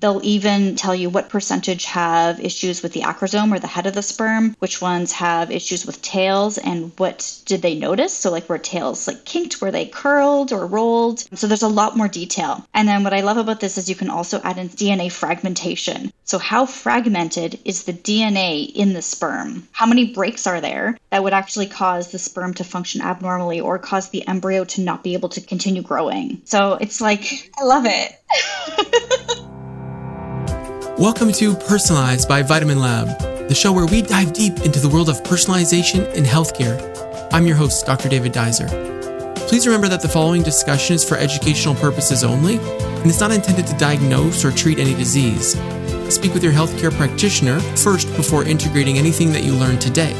They'll even tell you what percentage have issues with the acrosome or the head of the sperm, which ones have issues with tails, and what did they notice. So, like, were tails like kinked, were they curled or rolled? So, there's a lot more detail. And then, what I love about this is you can also add in DNA fragmentation. So, how fragmented is the DNA in the sperm? How many breaks are there that would actually cause the sperm to function abnormally or cause the embryo to not be able to continue growing? So, it's like, I love it. Welcome to Personalized by Vitamin Lab, the show where we dive deep into the world of personalization in healthcare. I'm your host, Dr. David Dizer. Please remember that the following discussion is for educational purposes only and it's not intended to diagnose or treat any disease. Speak with your healthcare practitioner first before integrating anything that you learned today.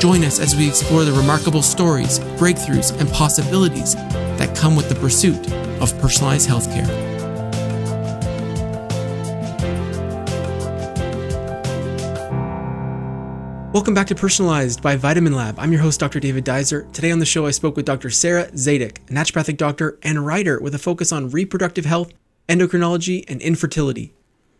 Join us as we explore the remarkable stories, breakthroughs, and possibilities that come with the pursuit of personalized healthcare. Welcome back to Personalized by Vitamin Lab. I'm your host, Dr. David Dizer. Today on the show, I spoke with Dr. Sarah Zadek, a naturopathic doctor and writer with a focus on reproductive health, endocrinology, and infertility.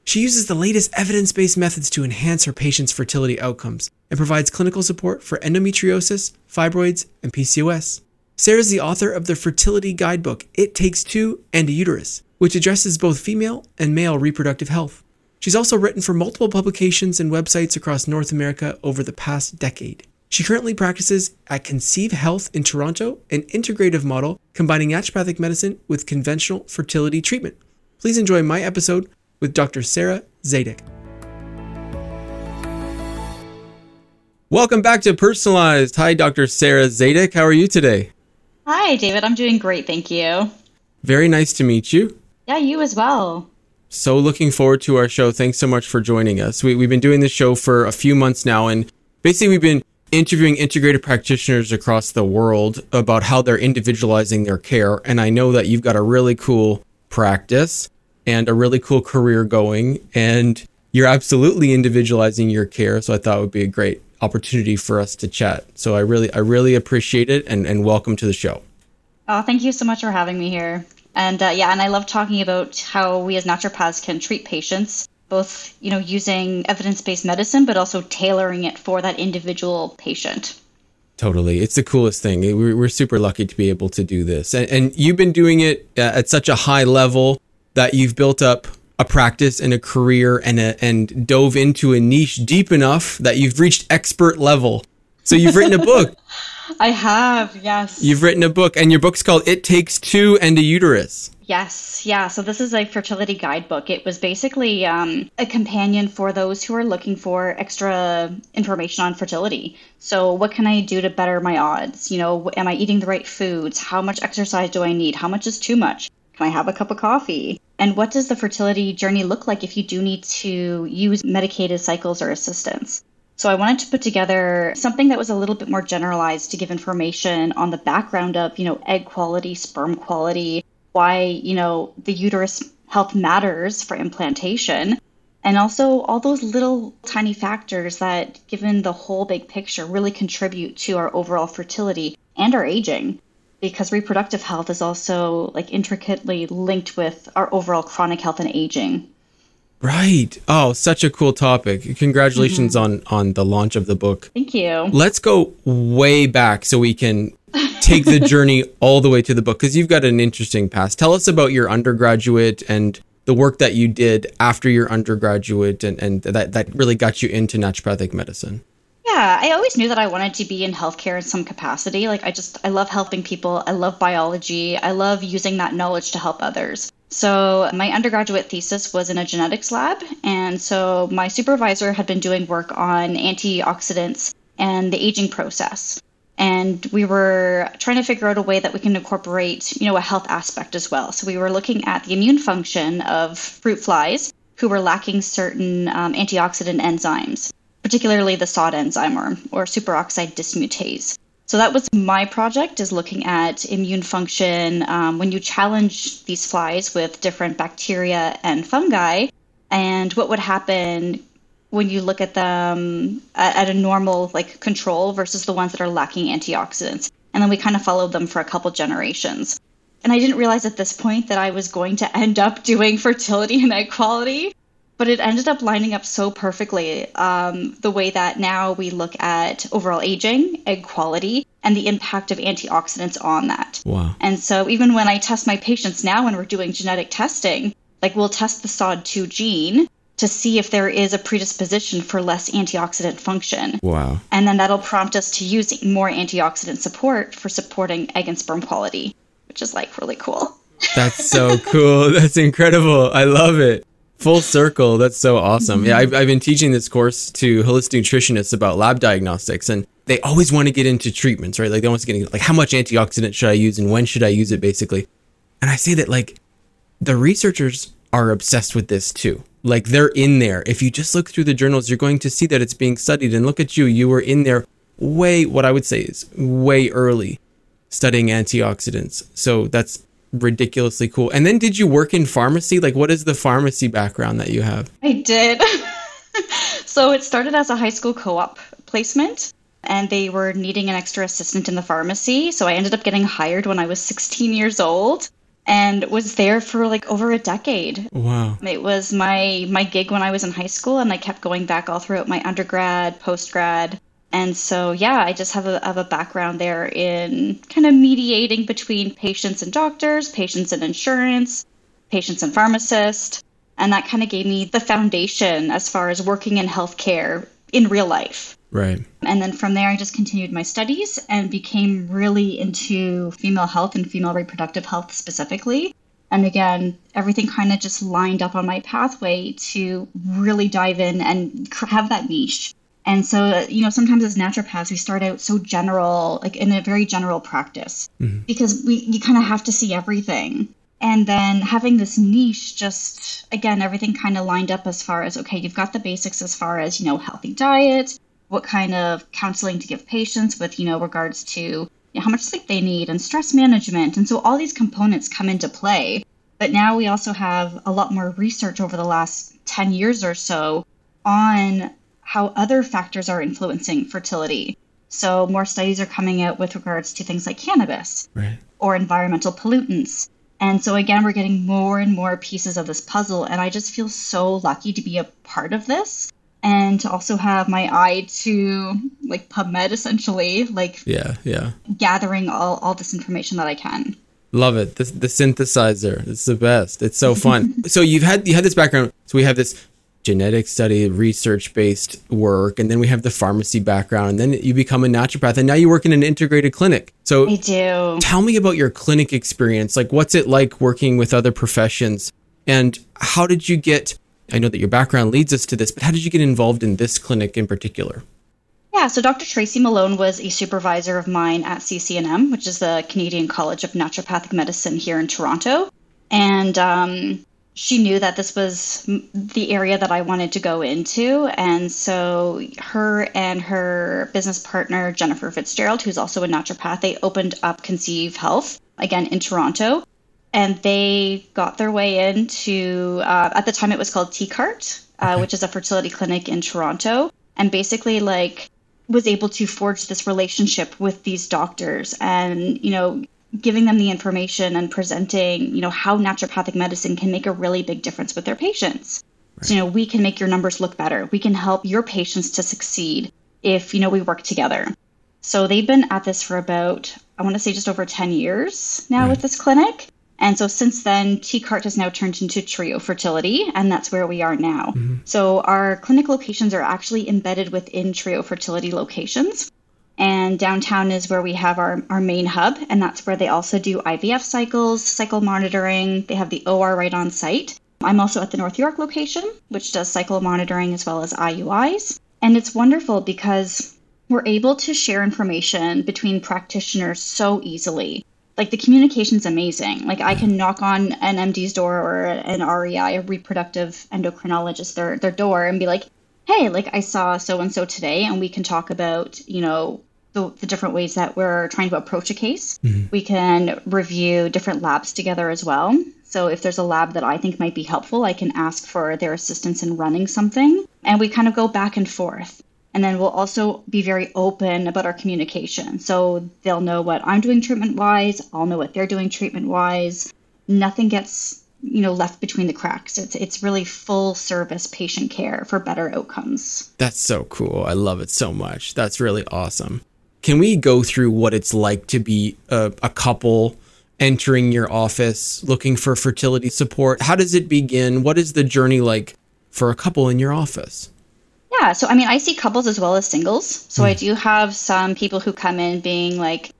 She uses the latest evidence based methods to enhance her patients' fertility outcomes and provides clinical support for endometriosis, fibroids, and PCOS. Sarah is the author of the fertility guidebook, It Takes Two and a Uterus, which addresses both female and male reproductive health. She's also written for multiple publications and websites across North America over the past decade. She currently practices at Conceive Health in Toronto, an integrative model combining naturopathic medicine with conventional fertility treatment. Please enjoy my episode with Dr. Sarah Zadek. Welcome back to Personalized. Hi, Dr. Sarah Zadek. How are you today? Hi, David. I'm doing great. Thank you. Very nice to meet you. Yeah, you as well so looking forward to our show. Thanks so much for joining us. We, we've been doing this show for a few months now, and basically, we've been interviewing integrated practitioners across the world about how they're individualizing their care. And I know that you've got a really cool practice and a really cool career going, and you're absolutely individualizing your care. So I thought it would be a great opportunity for us to chat. So I really, I really appreciate it, and, and welcome to the show. Oh, thank you so much for having me here. And uh, yeah, and I love talking about how we as naturopaths can treat patients, both you know using evidence-based medicine, but also tailoring it for that individual patient. Totally, it's the coolest thing. We're super lucky to be able to do this, and, and you've been doing it uh, at such a high level that you've built up a practice and a career and a, and dove into a niche deep enough that you've reached expert level. So you've written a book. I have, yes. You've written a book, and your book's called It Takes Two and a Uterus. Yes, yeah. So this is a fertility guidebook. It was basically um, a companion for those who are looking for extra information on fertility. So, what can I do to better my odds? You know, am I eating the right foods? How much exercise do I need? How much is too much? Can I have a cup of coffee? And what does the fertility journey look like if you do need to use medicated cycles or assistance? So I wanted to put together something that was a little bit more generalized to give information on the background of, you know, egg quality, sperm quality, why, you know, the uterus health matters for implantation. And also all those little tiny factors that, given the whole big picture, really contribute to our overall fertility and our aging. Because reproductive health is also like intricately linked with our overall chronic health and aging. Right. Oh, such a cool topic. Congratulations mm-hmm. on on the launch of the book. Thank you. Let's go way back so we can take the journey all the way to the book cuz you've got an interesting past. Tell us about your undergraduate and the work that you did after your undergraduate and and that that really got you into naturopathic medicine. Yeah, I always knew that I wanted to be in healthcare in some capacity. Like I just I love helping people. I love biology. I love using that knowledge to help others. So, my undergraduate thesis was in a genetics lab. And so, my supervisor had been doing work on antioxidants and the aging process. And we were trying to figure out a way that we can incorporate, you know, a health aspect as well. So, we were looking at the immune function of fruit flies who were lacking certain um, antioxidant enzymes, particularly the SOD enzyme or, or superoxide dismutase. So that was my project is looking at immune function um, when you challenge these flies with different bacteria and fungi, and what would happen when you look at them at, at a normal like control versus the ones that are lacking antioxidants. And then we kind of followed them for a couple generations. And I didn't realize at this point that I was going to end up doing fertility and egg quality, but it ended up lining up so perfectly. Um, the way that now we look at overall aging, egg quality, and the impact of antioxidants on that. Wow. And so even when I test my patients now when we're doing genetic testing, like we'll test the SOD2 gene to see if there is a predisposition for less antioxidant function. Wow. And then that'll prompt us to use more antioxidant support for supporting egg and sperm quality, which is like really cool. That's so cool. That's incredible. I love it. Full circle. That's so awesome. Yeah, I've, I've been teaching this course to holistic nutritionists about lab diagnostics, and they always want to get into treatments, right? Like they want to get into, like how much antioxidant should I use and when should I use it, basically. And I say that like the researchers are obsessed with this too. Like they're in there. If you just look through the journals, you're going to see that it's being studied. And look at you, you were in there way, what I would say is way early studying antioxidants. So that's ridiculously cool. And then did you work in pharmacy? Like what is the pharmacy background that you have? I did. so it started as a high school co op placement. And they were needing an extra assistant in the pharmacy. So I ended up getting hired when I was 16 years old and was there for like over a decade. Wow. It was my my gig when I was in high school and I kept going back all throughout my undergrad, postgrad. And so yeah, I just have a have a background there in kind of mediating between patients and doctors, patients and insurance, patients and pharmacists. And that kind of gave me the foundation as far as working in healthcare in real life. Right. And then from there, I just continued my studies and became really into female health and female reproductive health specifically. And again, everything kind of just lined up on my pathway to really dive in and have that niche. And so, you know, sometimes as naturopaths, we start out so general, like in a very general practice, mm-hmm. because we you kind of have to see everything. And then having this niche, just again, everything kind of lined up as far as okay, you've got the basics as far as you know, healthy diet, what kind of counseling to give patients with, you know, regards to you know, how much sleep they need and stress management. And so all these components come into play. But now we also have a lot more research over the last 10 years or so on how other factors are influencing fertility. So more studies are coming out with regards to things like cannabis right. or environmental pollutants. And so again, we're getting more and more pieces of this puzzle. And I just feel so lucky to be a part of this and to also have my eye to like PubMed essentially, like yeah, yeah, gathering all, all this information that I can. Love it. The, the synthesizer. It's the best. It's so fun. so you've had you had this background. So we have this genetic study, research based work, and then we have the pharmacy background, and then you become a naturopath, and now you work in an integrated clinic. So I do. Tell me about your clinic experience. Like, what's it like working with other professions, and how did you get I know that your background leads us to this, but how did you get involved in this clinic in particular? Yeah, so Dr. Tracy Malone was a supervisor of mine at CCNM, which is the Canadian College of Naturopathic Medicine here in Toronto. And um, she knew that this was the area that I wanted to go into. And so her and her business partner, Jennifer Fitzgerald, who's also a naturopath, they opened up Conceive Health, again in Toronto. And they got their way into uh, at the time it was called TCART, uh, which is a fertility clinic in Toronto, and basically like was able to forge this relationship with these doctors. And you know giving them the information and presenting you know how naturopathic medicine can make a really big difference with their patients. Right. So, you know we can make your numbers look better. We can help your patients to succeed if you know we work together. So they've been at this for about I want to say just over 10 years now right. with this clinic and so since then, TCART has now turned into Trio Fertility, and that's where we are now. Mm-hmm. So our clinic locations are actually embedded within Trio Fertility locations. And downtown is where we have our, our main hub, and that's where they also do IVF cycles, cycle monitoring. They have the OR right on site. I'm also at the North York location, which does cycle monitoring as well as IUIs. And it's wonderful because we're able to share information between practitioners so easily like the communication's amazing. Like I can knock on an MD's door or an REI, a reproductive endocrinologist, their their door and be like, "Hey, like I saw so and so today, and we can talk about you know the, the different ways that we're trying to approach a case. Mm-hmm. We can review different labs together as well. So if there's a lab that I think might be helpful, I can ask for their assistance in running something, and we kind of go back and forth. And then we'll also be very open about our communication. So they'll know what I'm doing treatment wise, I'll know what they're doing treatment wise. Nothing gets you know left between the cracks it's it's really full service patient care for better outcomes that's so cool i love it so much that's really awesome can we go through what it's like to be a, a couple entering your office looking for fertility support? How does it begin? What is the journey like for a couple in your office? Yeah so i mean i see couples as well as singles. So mm. i do have some people who come in being like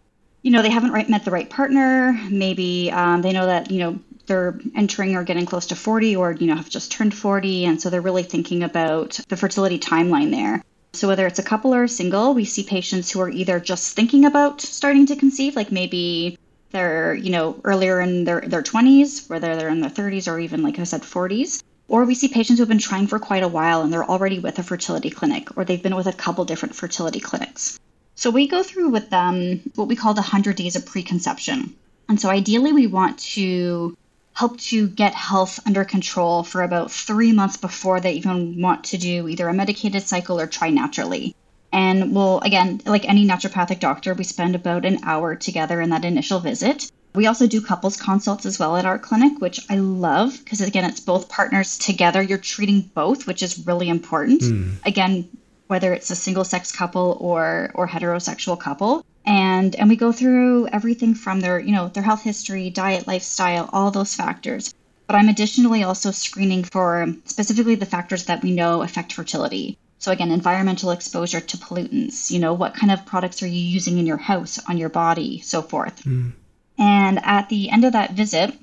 you know they haven't right, met the right partner. Maybe um, they know that you know they're entering or getting close to 40 or you know have just turned 40 and so they're really thinking about the fertility timeline there so whether it's a couple or a single we see patients who are either just thinking about starting to conceive like maybe they're you know earlier in their, their 20s whether they're in their 30s or even like i said 40s or we see patients who have been trying for quite a while and they're already with a fertility clinic or they've been with a couple different fertility clinics. So we go through with them what we call the 100 days of preconception. And so ideally we want to help to get health under control for about three months before they even want to do either a medicated cycle or try naturally. And we'll, again, like any naturopathic doctor, we spend about an hour together in that initial visit. We also do couples consults as well at our clinic, which I love because, again, it's both partners together. You're treating both, which is really important. Mm. Again, whether it's a single sex couple or or heterosexual couple and and we go through everything from their you know their health history diet lifestyle all those factors but i'm additionally also screening for specifically the factors that we know affect fertility so again environmental exposure to pollutants you know what kind of products are you using in your house on your body so forth mm. and at the end of that visit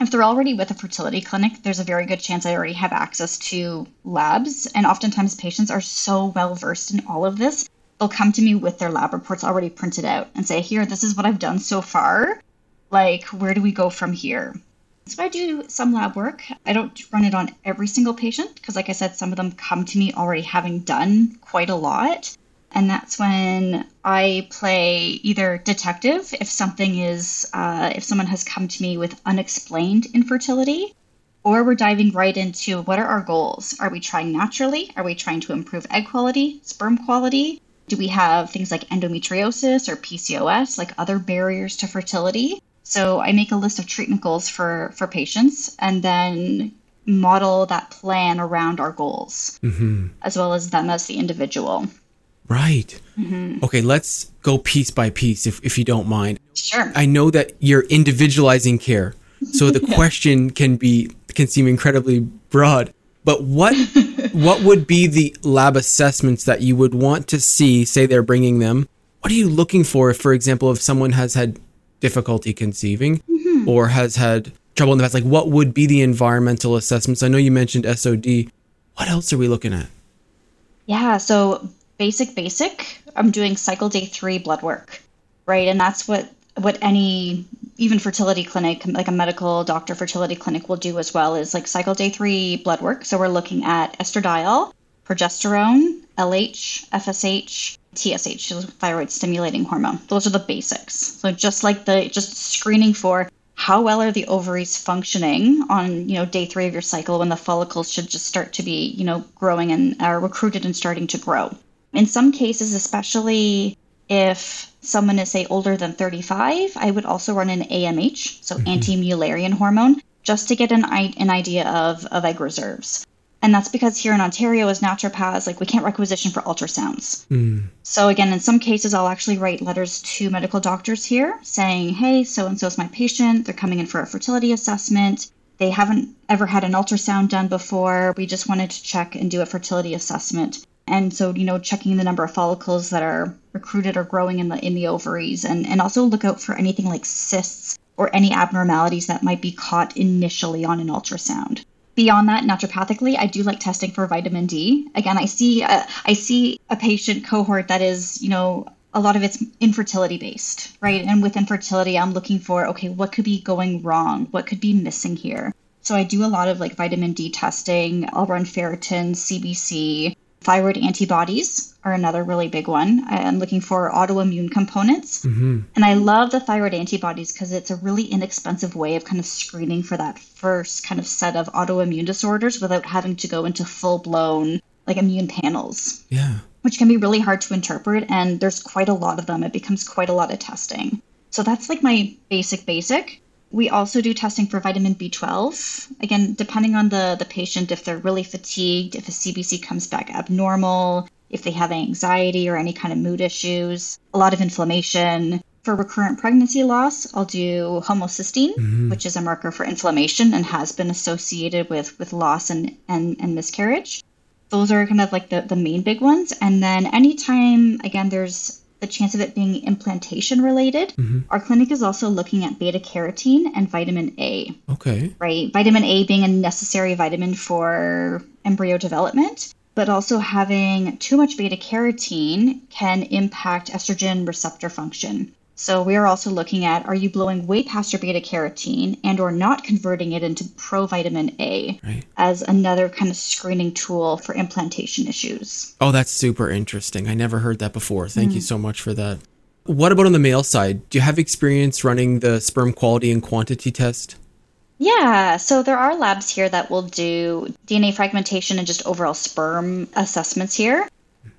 if they're already with a fertility clinic, there's a very good chance I already have access to labs. And oftentimes patients are so well versed in all of this they'll come to me with their lab reports already printed out and say, Here, this is what I've done so far. Like, where do we go from here? So I do some lab work. I don't run it on every single patient because, like I said, some of them come to me already having done quite a lot. And that's when I play either detective if something is, uh, if someone has come to me with unexplained infertility, or we're diving right into what are our goals? Are we trying naturally? Are we trying to improve egg quality, sperm quality? Do we have things like endometriosis or PCOS, like other barriers to fertility? So I make a list of treatment goals for for patients and then model that plan around our goals, mm-hmm. as well as them as the individual. Right. Mm-hmm. Okay, let's go piece by piece, if if you don't mind. Sure. I know that you're individualizing care, so the yeah. question can be can seem incredibly broad. But what what would be the lab assessments that you would want to see? Say they're bringing them. What are you looking for? If, for example, if someone has had difficulty conceiving mm-hmm. or has had trouble in the past, like what would be the environmental assessments? I know you mentioned SOD. What else are we looking at? Yeah, so basic, basic. I'm doing cycle day three blood work, right? And that's what what any even fertility clinic, like a medical doctor fertility clinic, will do as well is like cycle day three blood work. So we're looking at estradiol, progesterone, LH, FSH, TSH, thyroid stimulating hormone. Those are the basics. So just like the just screening for how well are the ovaries functioning on you know day three of your cycle when the follicles should just start to be you know growing and are recruited and starting to grow. In some cases, especially if someone is, say, older than 35, I would also run an AMH, so mm-hmm. anti Mullerian hormone, just to get an, an idea of, of egg reserves. And that's because here in Ontario, as naturopaths, like we can't requisition for ultrasounds. Mm. So again, in some cases, I'll actually write letters to medical doctors here saying, "Hey, so and so is my patient. They're coming in for a fertility assessment. They haven't ever had an ultrasound done before. We just wanted to check and do a fertility assessment. And so, you know, checking the number of follicles that are recruited or growing in the in the ovaries and, and also look out for anything like cysts or any abnormalities that might be caught initially on an ultrasound. Beyond that, naturopathically, I do like testing for vitamin D. Again, I see a, I see a patient cohort that is, you know, a lot of it's infertility based, right? And with infertility, I'm looking for okay, what could be going wrong? What could be missing here? So I do a lot of like vitamin D testing. I'll run ferritin, CBC, Thyroid antibodies are another really big one. I'm looking for autoimmune components. Mm-hmm. And I love the thyroid antibodies because it's a really inexpensive way of kind of screening for that first kind of set of autoimmune disorders without having to go into full blown like immune panels. Yeah. which can be really hard to interpret. And there's quite a lot of them. It becomes quite a lot of testing. So that's like my basic, basic. We also do testing for vitamin B12. Again, depending on the, the patient, if they're really fatigued, if a CBC comes back abnormal, if they have anxiety or any kind of mood issues, a lot of inflammation. For recurrent pregnancy loss, I'll do homocysteine, mm-hmm. which is a marker for inflammation and has been associated with, with loss and, and, and miscarriage. Those are kind of like the, the main big ones. And then anytime, again, there's the chance of it being implantation related, mm-hmm. our clinic is also looking at beta carotene and vitamin A. Okay. Right? Vitamin A being a necessary vitamin for embryo development but also having too much beta carotene can impact estrogen receptor function. So we are also looking at are you blowing way past your beta carotene and or not converting it into provitamin A right. as another kind of screening tool for implantation issues. Oh, that's super interesting. I never heard that before. Thank mm. you so much for that. What about on the male side? Do you have experience running the sperm quality and quantity test? Yeah, so there are labs here that will do DNA fragmentation and just overall sperm assessments here.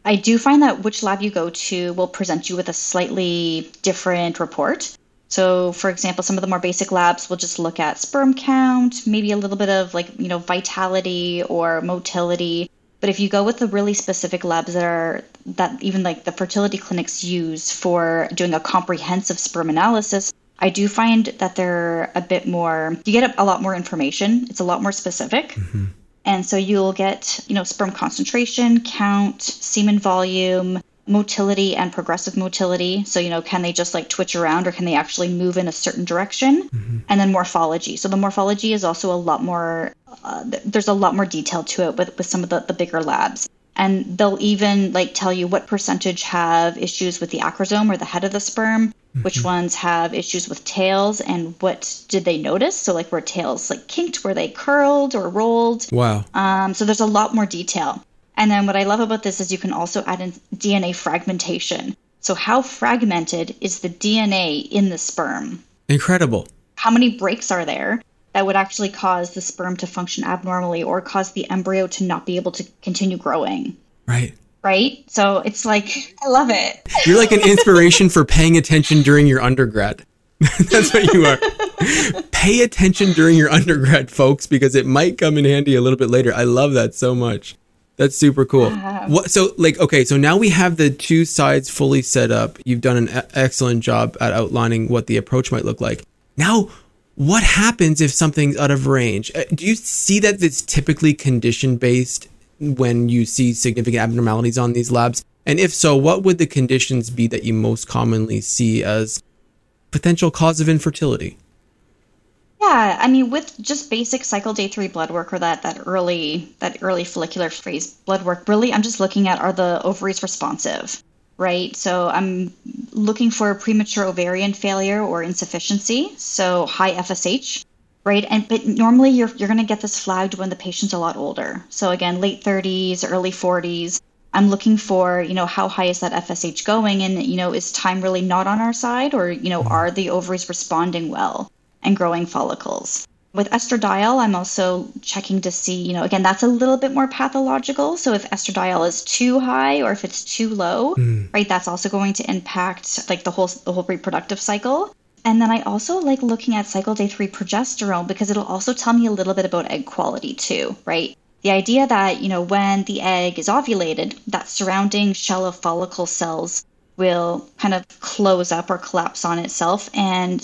I do find that which lab you go to will present you with a slightly different report. So, for example, some of the more basic labs will just look at sperm count, maybe a little bit of like, you know, vitality or motility. But if you go with the really specific labs that are that even like the fertility clinics use for doing a comprehensive sperm analysis, I do find that they're a bit more, you get a lot more information. It's a lot more specific. Mm-hmm. And so you'll get, you know, sperm concentration, count, semen volume, motility, and progressive motility. So, you know, can they just like twitch around or can they actually move in a certain direction? Mm-hmm. And then morphology. So the morphology is also a lot more, uh, there's a lot more detail to it with, with some of the, the bigger labs and they'll even like tell you what percentage have issues with the acrosome or the head of the sperm mm-hmm. which ones have issues with tails and what did they notice? So like were tails like kinked? Were they curled or rolled? Wow. Um, so there's a lot more detail. And then what i love about this is you can also add in dna fragmentation. So how fragmented is the dna in the sperm? Incredible. How many breaks are there that would actually cause the sperm to function abnormally or cause the embryo to not be able to continue growing. Right. Right? So it's like, I love it. You're like an inspiration for paying attention during your undergrad. That's what you are. Pay attention during your undergrad, folks, because it might come in handy a little bit later. I love that so much. That's super cool. What, so, like, okay, so now we have the two sides fully set up. You've done an excellent job at outlining what the approach might look like. Now, what happens if something's out of range? Uh, do you see that it's typically condition based when you see significant abnormalities on these labs? And if so, what would the conditions be that you most commonly see as potential cause of infertility? Yeah, I mean, with just basic cycle day three blood work or that that early that early follicular phase blood work, really, I'm just looking at are the ovaries responsive? right? So I'm looking for premature ovarian failure or insufficiency, so high FSH, right? And but normally you're you're going to get this flagged when the patient's a lot older. So again, late 30s, early 40s. I'm looking for, you know, how high is that FSH going and you know, is time really not on our side or, you know, are the ovaries responding well and growing follicles? With estradiol, I'm also checking to see, you know, again, that's a little bit more pathological. So if estradiol is too high or if it's too low, mm. right, that's also going to impact like the whole the whole reproductive cycle. And then I also like looking at cycle day three progesterone because it'll also tell me a little bit about egg quality too, right? The idea that, you know, when the egg is ovulated, that surrounding shell of follicle cells will kind of close up or collapse on itself and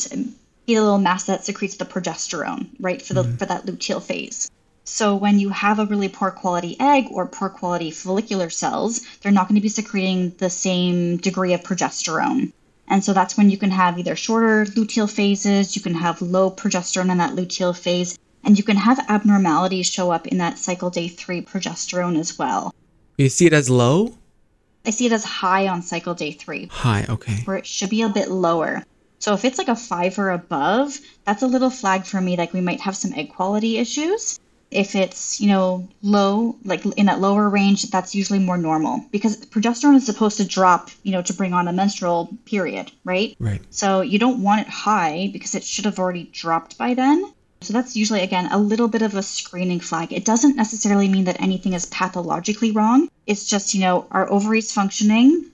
be a little mass that secretes the progesterone, right, for the mm-hmm. for that luteal phase. So when you have a really poor quality egg or poor quality follicular cells, they're not going to be secreting the same degree of progesterone. And so that's when you can have either shorter luteal phases, you can have low progesterone in that luteal phase, and you can have abnormalities show up in that cycle day three progesterone as well. You see it as low? I see it as high on cycle day three. High, okay. Where it should be a bit lower. So if it's like a five or above, that's a little flag for me like we might have some egg quality issues. If it's, you know, low, like in that lower range, that's usually more normal because progesterone is supposed to drop, you know, to bring on a menstrual period, right? Right. So you don't want it high because it should have already dropped by then. So that's usually, again, a little bit of a screening flag. It doesn't necessarily mean that anything is pathologically wrong. It's just, you know, are ovaries functioning?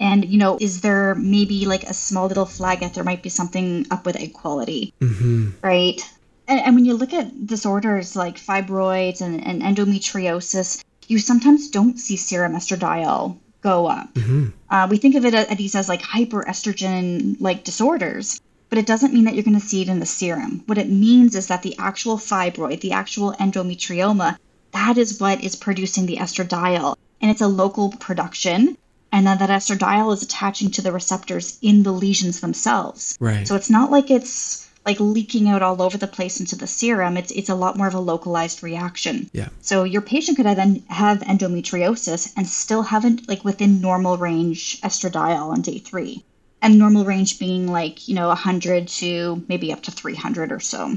And, you know, is there maybe like a small little flag that there might be something up with egg quality? Mm-hmm. Right. And, and when you look at disorders like fibroids and, and endometriosis, you sometimes don't see serum estradiol go up. Mm-hmm. Uh, we think of it at these as like hyperestrogen like disorders, but it doesn't mean that you're going to see it in the serum. What it means is that the actual fibroid, the actual endometrioma, that is what is producing the estradiol. And it's a local production. And then that estradiol is attaching to the receptors in the lesions themselves. Right. So it's not like it's like leaking out all over the place into the serum. It's it's a lot more of a localized reaction. Yeah. So your patient could then have endometriosis and still have it like within normal range estradiol on day three and normal range being like you know 100 to maybe up to 300 or so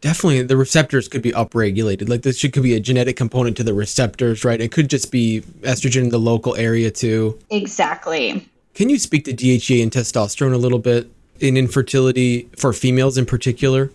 Definitely, the receptors could be upregulated. Like this should, could be a genetic component to the receptors, right? It could just be estrogen in the local area too. exactly Can you speak to DHEA and testosterone a little bit in infertility for females in particular?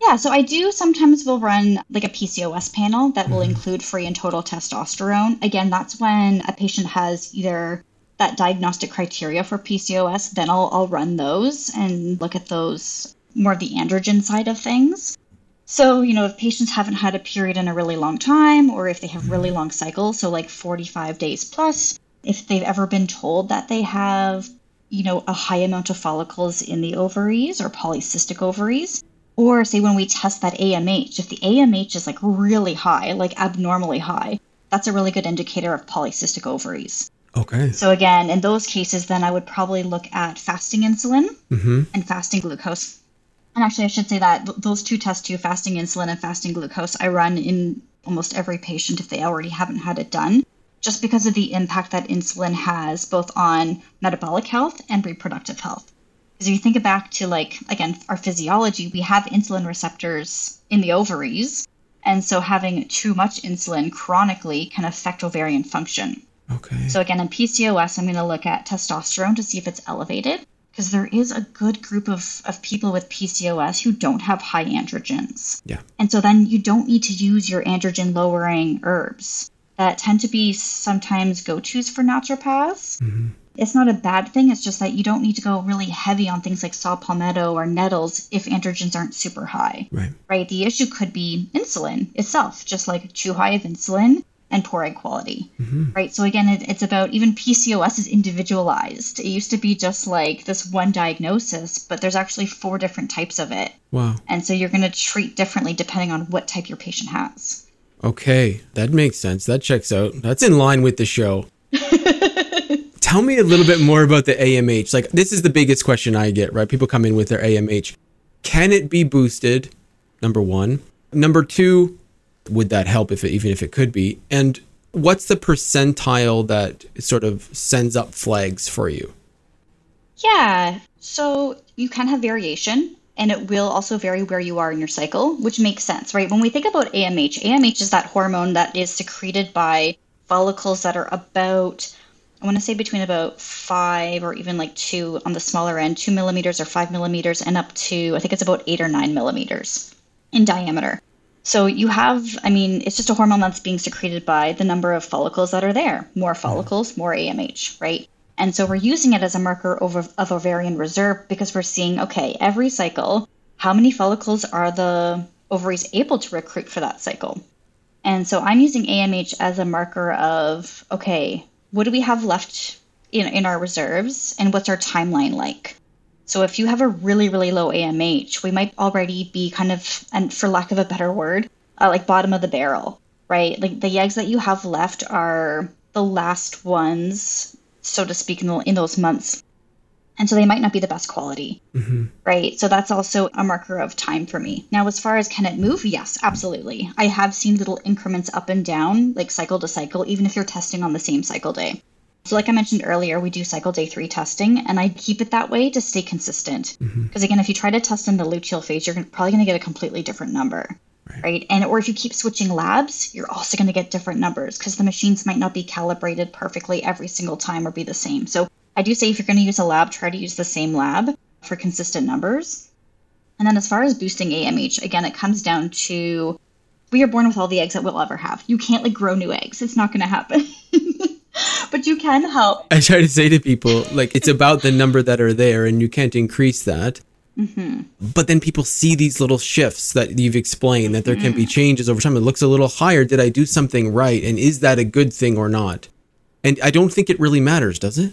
yeah so i do sometimes will run like a pcos panel that will mm-hmm. include free and total testosterone. Again that's when a patient has either that diagnostic criteria for pcos then i'll, I'll run those and look at those more of the androgen side of things. So, you know, if patients haven't had a period in a really long time, or if they have really mm-hmm. long cycles, so like 45 days plus, if they've ever been told that they have, you know, a high amount of follicles in the ovaries or polycystic ovaries, or say when we test that AMH, if the AMH is like really high, like abnormally high, that's a really good indicator of polycystic ovaries. Okay. So, again, in those cases, then I would probably look at fasting insulin Mm-hmm. and fasting glucose. And actually, I should say that th- those two tests too, fasting insulin and fasting glucose, I run in almost every patient if they already haven't had it done, just because of the impact that insulin has both on metabolic health and reproductive health. Because if you think back to, like, again, our physiology, we have insulin receptors in the ovaries. And so having too much insulin chronically can affect ovarian function. Okay. So again, in PCOS, I'm going to look at testosterone to see if it's elevated because there is a good group of, of people with PCOS who don't have high androgens. Yeah. And so then you don't need to use your androgen lowering herbs that tend to be sometimes go-tos for naturopaths. Mm-hmm. It's not a bad thing. It's just that you don't need to go really heavy on things like saw palmetto or nettles if androgens aren't super high Right. right? The issue could be insulin itself, just like too high of insulin and poor egg quality, right? So again, it, it's about even PCOS is individualized. It used to be just like this one diagnosis, but there's actually four different types of it. Wow. And so you're going to treat differently depending on what type your patient has. Okay, that makes sense. That checks out. That's in line with the show. Tell me a little bit more about the AMH. Like, this is the biggest question I get, right? People come in with their AMH. Can it be boosted? Number one. Number two, would that help if it, even if it could be? And what's the percentile that sort of sends up flags for you? Yeah. So you can have variation, and it will also vary where you are in your cycle, which makes sense, right? When we think about AMH, AMH is that hormone that is secreted by follicles that are about, I want to say between about five or even like two on the smaller end, two millimeters or five millimeters, and up to, I think it's about eight or nine millimeters in diameter. So you have, I mean, it's just a hormone that's being secreted by the number of follicles that are there. More mm-hmm. follicles, more AMH, right? And so we're using it as a marker of, of ovarian reserve because we're seeing, okay, every cycle, how many follicles are the ovaries able to recruit for that cycle? And so I'm using AMH as a marker of, okay, what do we have left in, in our reserves and what's our timeline like? So if you have a really, really low AMH, we might already be kind of, and for lack of a better word, uh, like bottom of the barrel, right? Like the eggs that you have left are the last ones, so to speak, in, the, in those months. And so they might not be the best quality, mm-hmm. right? So that's also a marker of time for me. Now, as far as can it move? Yes, absolutely. I have seen little increments up and down, like cycle to cycle, even if you're testing on the same cycle day. So, like I mentioned earlier, we do cycle day three testing, and I keep it that way to stay consistent. Mm-hmm. Because again, if you try to test in the luteal phase, you're probably going to get a completely different number, right. And or if you keep switching labs, you're also going to get different numbers because the machines might not be calibrated perfectly every single time or be the same. So, I do say if you're going to use a lab, try to use the same lab for consistent numbers. And then as far as boosting AMH, again, it comes down to we are born with all the eggs that we'll ever have. You can't like grow new eggs. It's not going to happen. but you can help. I try to say to people, like, it's about the number that are there and you can't increase that. Mm-hmm. But then people see these little shifts that you've explained that there can be mm-hmm. changes over time. It looks a little higher. Did I do something right? And is that a good thing or not? And I don't think it really matters, does it?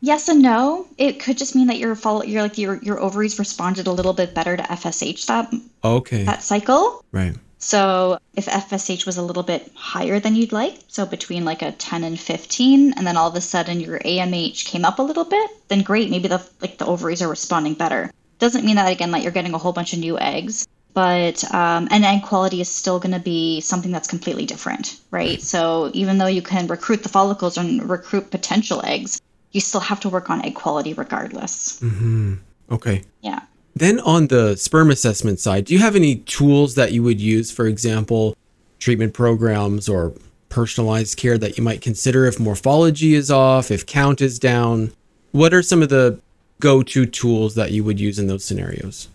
Yes and no. It could just mean that your follow, your like your your ovaries responded a little bit better to FSH that okay that cycle. Right. So if FSH was a little bit higher than you'd like, so between like a 10 and 15, and then all of a sudden your AMH came up a little bit, then great, maybe the like the ovaries are responding better. Doesn't mean that again that you're getting a whole bunch of new eggs, but um, and egg quality is still going to be something that's completely different, right? So even though you can recruit the follicles and recruit potential eggs, you still have to work on egg quality regardless. Mm-hmm. Okay. Yeah. Then on the sperm assessment side, do you have any tools that you would use, for example, treatment programs or personalized care that you might consider if morphology is off, if count is down? What are some of the go-to tools that you would use in those scenarios?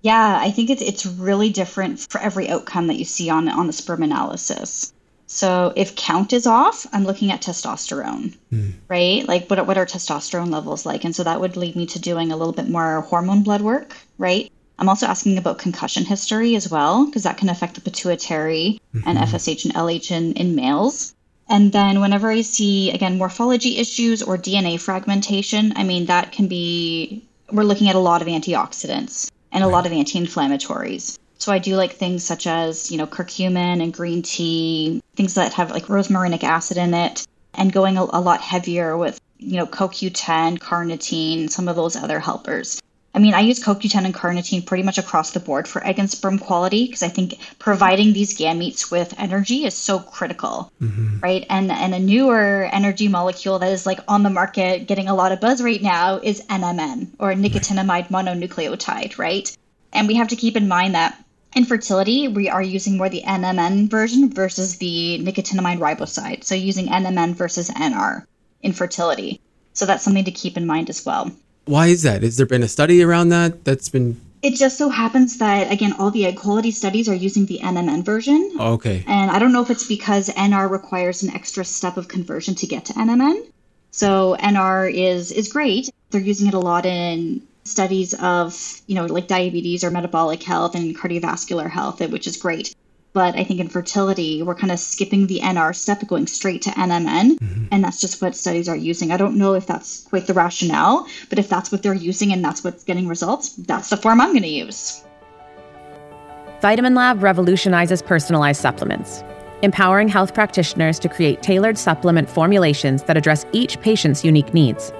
Yeah, I think it's it's really different for every outcome that you see on on the sperm analysis. So if count is off, I'm looking at testosterone, mm. right? Like what, what are testosterone levels like? And so that would lead me to doing a little bit more hormone blood work, right? I'm also asking about concussion history as well, because that can affect the pituitary mm-hmm. and FSH and LH in, in males. And then whenever I see, again, morphology issues or DNA fragmentation, I mean, that can be, we're looking at a lot of antioxidants and a lot of anti inflammatories. So I do like things such as, you know, curcumin and green tea, things that have like rosmarinic acid in it, and going a, a lot heavier with, you know, CoQ10, carnitine, some of those other helpers. I mean, I use CoQ10 and carnitine pretty much across the board for egg and sperm quality because I think providing these gametes with energy is so critical, mm-hmm. right? And and a newer energy molecule that is like on the market, getting a lot of buzz right now, is NMN or nicotinamide mononucleotide, right? And we have to keep in mind that Infertility, we are using more the NMN version versus the nicotinamide riboside. So using NMN versus NR infertility. So that's something to keep in mind as well. Why is that? Has there been a study around that that's been it just so happens that again all the egg quality studies are using the NMN version. Okay. And I don't know if it's because NR requires an extra step of conversion to get to NMN. So NR is is great. They're using it a lot in studies of, you know, like diabetes or metabolic health and cardiovascular health, which is great. But I think in fertility, we're kind of skipping the NR step, going straight to NMN. Mm-hmm. And that's just what studies are using. I don't know if that's quite the rationale, but if that's what they're using and that's what's getting results, that's the form I'm going to use. Vitamin Lab revolutionizes personalized supplements, empowering health practitioners to create tailored supplement formulations that address each patient's unique needs.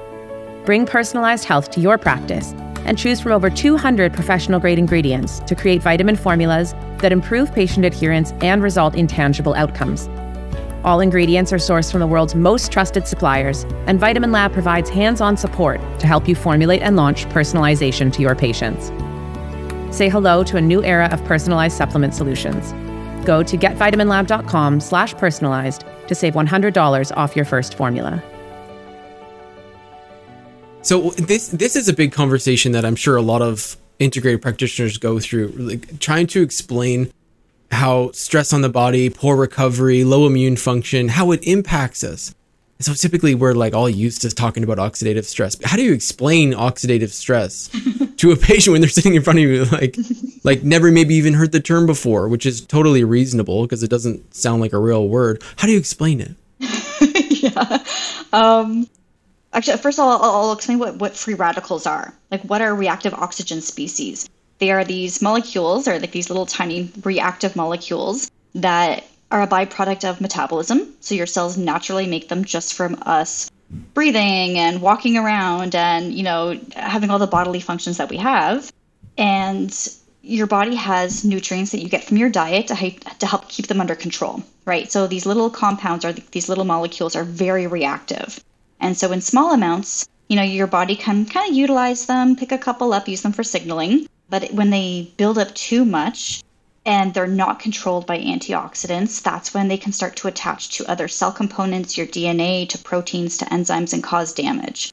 Bring personalized health to your practice and choose from over 200 professional grade ingredients to create vitamin formulas that improve patient adherence and result in tangible outcomes. All ingredients are sourced from the world's most trusted suppliers, and Vitamin Lab provides hands on support to help you formulate and launch personalization to your patients. Say hello to a new era of personalized supplement solutions. Go to getvitaminlab.com slash personalized to save $100 off your first formula. So this this is a big conversation that I'm sure a lot of integrated practitioners go through, like trying to explain how stress on the body, poor recovery, low immune function, how it impacts us. So typically we're like all used to talking about oxidative stress. But how do you explain oxidative stress to a patient when they're sitting in front of you like like never maybe even heard the term before, which is totally reasonable because it doesn't sound like a real word. How do you explain it? yeah. Um Actually, first of all, I'll, I'll explain what, what free radicals are. Like, what are reactive oxygen species? They are these molecules, or like these little tiny reactive molecules that are a byproduct of metabolism. So your cells naturally make them just from us breathing and walking around and, you know, having all the bodily functions that we have. And your body has nutrients that you get from your diet to, to help keep them under control, right? So these little compounds or these little molecules are very reactive. And so in small amounts, you know, your body can kind of utilize them, pick a couple up, use them for signaling. But when they build up too much and they're not controlled by antioxidants, that's when they can start to attach to other cell components, your DNA, to proteins, to enzymes, and cause damage.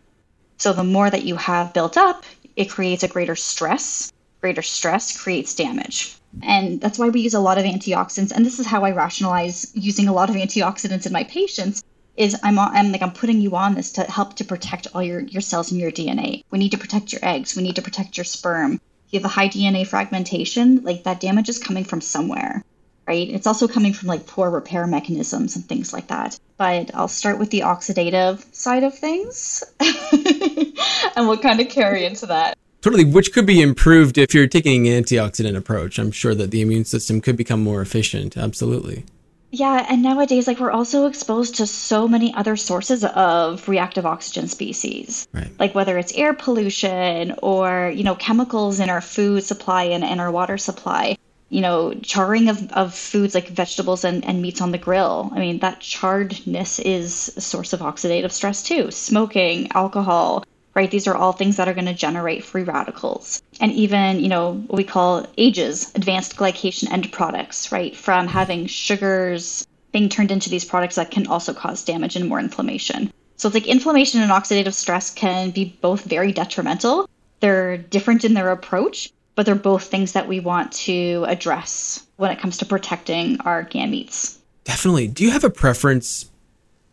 So the more that you have built up, it creates a greater stress greater stress creates damage. And that's why we use a lot of antioxidants. And this is how I rationalize using a lot of antioxidants in my patients is I'm I'm like I'm putting you on this to help to protect all your your cells and your DNA. We need to protect your eggs. We need to protect your sperm. You have a high DNA fragmentation, like that damage is coming from somewhere, right? It's also coming from like poor repair mechanisms and things like that. But I'll start with the oxidative side of things, and we'll kind of carry into that. Totally, which could be improved if you're taking an antioxidant approach. I'm sure that the immune system could become more efficient. Absolutely. Yeah, and nowadays, like we're also exposed to so many other sources of reactive oxygen species. Right. Like whether it's air pollution or, you know, chemicals in our food supply and, and our water supply. You know, charring of, of foods like vegetables and, and meats on the grill. I mean, that charredness is a source of oxidative stress too. Smoking, alcohol, right? These are all things that are going to generate free radicals. And even, you know, what we call AGEs, advanced glycation end products, right? From having sugars being turned into these products that can also cause damage and more inflammation. So it's like inflammation and oxidative stress can be both very detrimental. They're different in their approach, but they're both things that we want to address when it comes to protecting our gametes. Definitely. Do you have a preference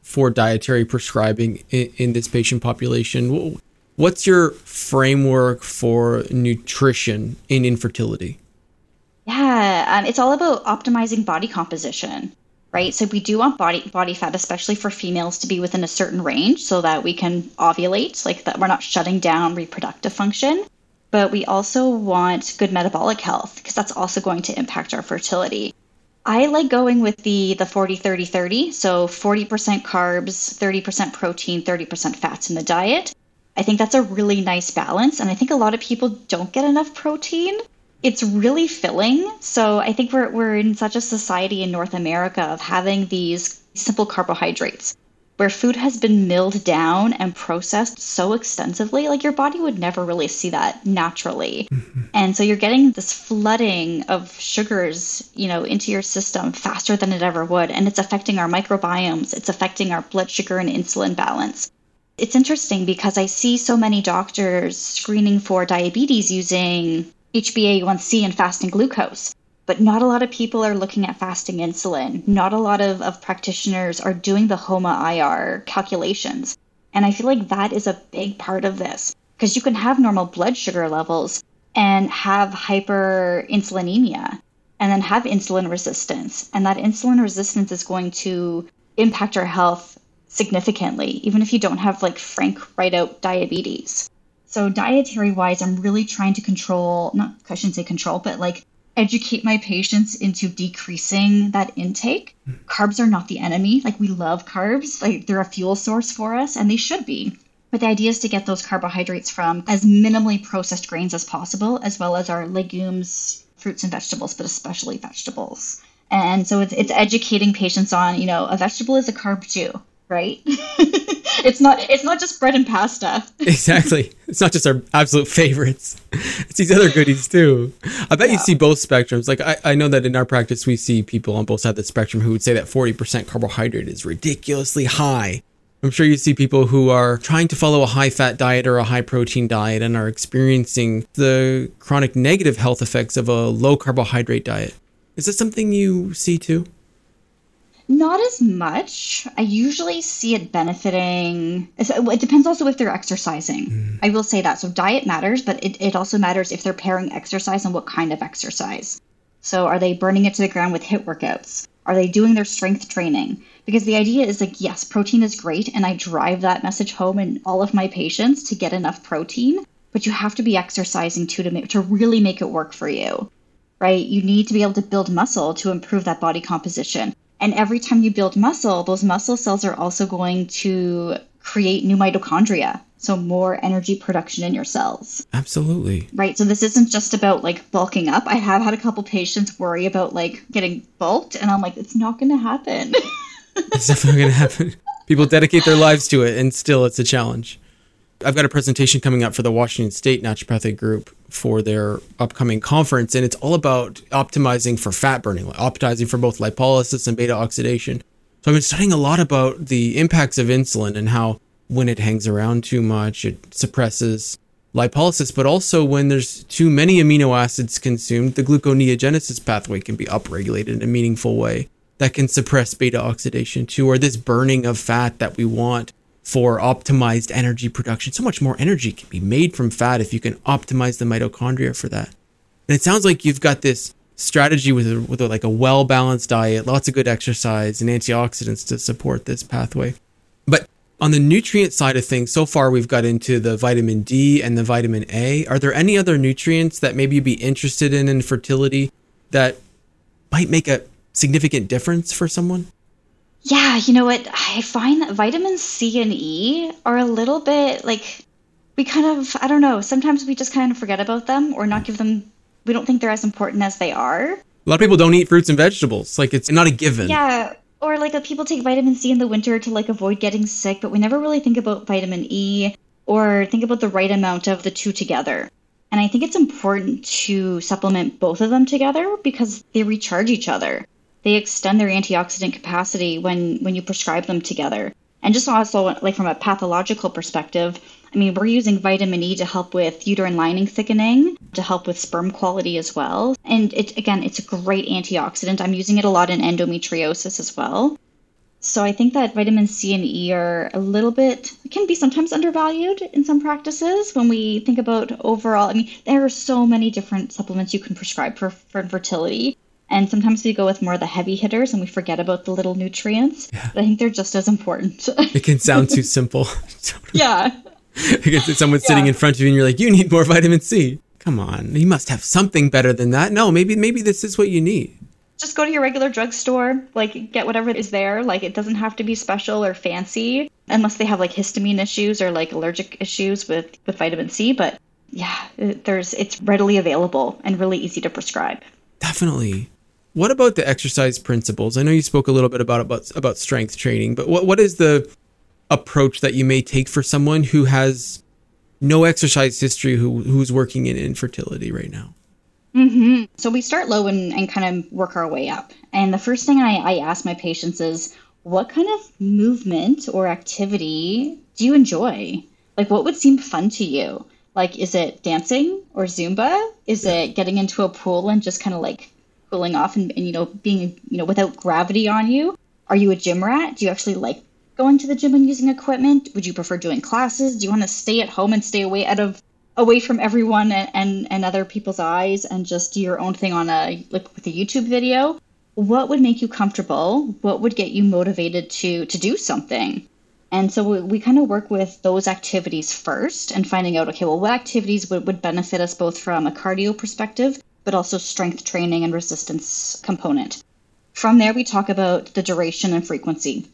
for dietary prescribing in, in this patient population? What's your framework for nutrition in infertility? Yeah, um, it's all about optimizing body composition, right? So we do want body body fat, especially for females, to be within a certain range so that we can ovulate, like that we're not shutting down reproductive function. But we also want good metabolic health because that's also going to impact our fertility. I like going with the the 40 30 30, so 40% carbs, 30% protein, 30% fats in the diet I think that's a really nice balance. And I think a lot of people don't get enough protein. It's really filling. So I think we're, we're in such a society in North America of having these simple carbohydrates where food has been milled down and processed so extensively, like your body would never really see that naturally. Mm-hmm. And so you're getting this flooding of sugars, you know, into your system faster than it ever would. And it's affecting our microbiomes, it's affecting our blood sugar and insulin balance. It's interesting because I see so many doctors screening for diabetes using HbA1c and fasting glucose, but not a lot of people are looking at fasting insulin. Not a lot of, of practitioners are doing the HOMA IR calculations. And I feel like that is a big part of this because you can have normal blood sugar levels and have hyperinsulinemia and then have insulin resistance. And that insulin resistance is going to impact our health significantly, even if you don't have like frank right out diabetes. So, dietary wise, I'm really trying to control, not, I shouldn't say control, but like educate my patients into decreasing that intake. Hmm. Carbs are not the enemy. Like, we love carbs, like, they're a fuel source for us, and they should be. But the idea is to get those carbohydrates from as minimally processed grains as possible, as well as our legumes, fruits, and vegetables, but especially vegetables. And so it's, it's educating patients on, you know, a vegetable is a carb too right? it's not it's not just bread and pasta. exactly. It's not just our absolute favorites. It's these other goodies too. I bet yeah. you see both spectrums. Like I, I know that in our practice we see people on both sides of the spectrum who would say that 40% carbohydrate is ridiculously high. I'm sure you see people who are trying to follow a high fat diet or a high protein diet and are experiencing the chronic negative health effects of a low carbohydrate diet. Is that something you see too? Not as much. I usually see it benefiting. It depends also if they're exercising. Mm. I will say that. So, diet matters, but it, it also matters if they're pairing exercise and what kind of exercise. So, are they burning it to the ground with HIIT workouts? Are they doing their strength training? Because the idea is like, yes, protein is great, and I drive that message home in all of my patients to get enough protein, but you have to be exercising too to, make, to really make it work for you, right? You need to be able to build muscle to improve that body composition. And every time you build muscle, those muscle cells are also going to create new mitochondria. So more energy production in your cells. Absolutely. Right. So this isn't just about like bulking up. I have had a couple patients worry about like getting bulked and I'm like, it's not gonna happen. it's definitely gonna happen. People dedicate their lives to it and still it's a challenge. I've got a presentation coming up for the Washington State Naturopathic Group for their upcoming conference, and it's all about optimizing for fat burning, optimizing for both lipolysis and beta oxidation. So I've been studying a lot about the impacts of insulin and how when it hangs around too much, it suppresses lipolysis, but also when there's too many amino acids consumed, the gluconeogenesis pathway can be upregulated in a meaningful way that can suppress beta oxidation too, or this burning of fat that we want for optimized energy production. So much more energy can be made from fat if you can optimize the mitochondria for that. And it sounds like you've got this strategy with a, with a, like a well balanced diet, lots of good exercise, and antioxidants to support this pathway. But on the nutrient side of things, so far we've got into the vitamin D and the vitamin A. Are there any other nutrients that maybe you'd be interested in in fertility that might make a significant difference for someone? Yeah, you know what? I find that vitamins C and E are a little bit like we kind of, I don't know, sometimes we just kind of forget about them or not give them, we don't think they're as important as they are. A lot of people don't eat fruits and vegetables. Like it's not a given. Yeah. Or like uh, people take vitamin C in the winter to like avoid getting sick, but we never really think about vitamin E or think about the right amount of the two together. And I think it's important to supplement both of them together because they recharge each other they extend their antioxidant capacity when when you prescribe them together. And just also like from a pathological perspective, I mean, we're using vitamin E to help with uterine lining thickening, to help with sperm quality as well. And it again, it's a great antioxidant. I'm using it a lot in endometriosis as well. So I think that vitamin C and E are a little bit can be sometimes undervalued in some practices when we think about overall. I mean, there are so many different supplements you can prescribe for, for fertility. And sometimes we go with more of the heavy hitters and we forget about the little nutrients. Yeah. But I think they're just as important. it can sound too simple. yeah. because someone's yeah. sitting in front of you and you're like, you need more vitamin C. Come on, you must have something better than that. No, maybe maybe this is what you need. Just go to your regular drugstore, like get whatever is there. Like it doesn't have to be special or fancy, unless they have like histamine issues or like allergic issues with with vitamin C. But yeah, there's it's readily available and really easy to prescribe. Definitely. What about the exercise principles? I know you spoke a little bit about about, about strength training, but what what is the approach that you may take for someone who has no exercise history who who's working in infertility right now? Mm-hmm. So we start low and, and kind of work our way up. And the first thing I, I ask my patients is, what kind of movement or activity do you enjoy? Like, what would seem fun to you? Like, is it dancing or Zumba? Is it getting into a pool and just kind of like off and, and you know being you know without gravity on you? Are you a gym rat? Do you actually like going to the gym and using equipment? Would you prefer doing classes? Do you want to stay at home and stay away out of away from everyone and, and, and other people's eyes and just do your own thing on a like with a youtube video? What would make you comfortable? What would get you motivated to to do something? And so we, we kind of work with those activities first and finding out okay well what activities would, would benefit us both from a cardio perspective but also strength training and resistance component. From there, we talk about the duration and frequency.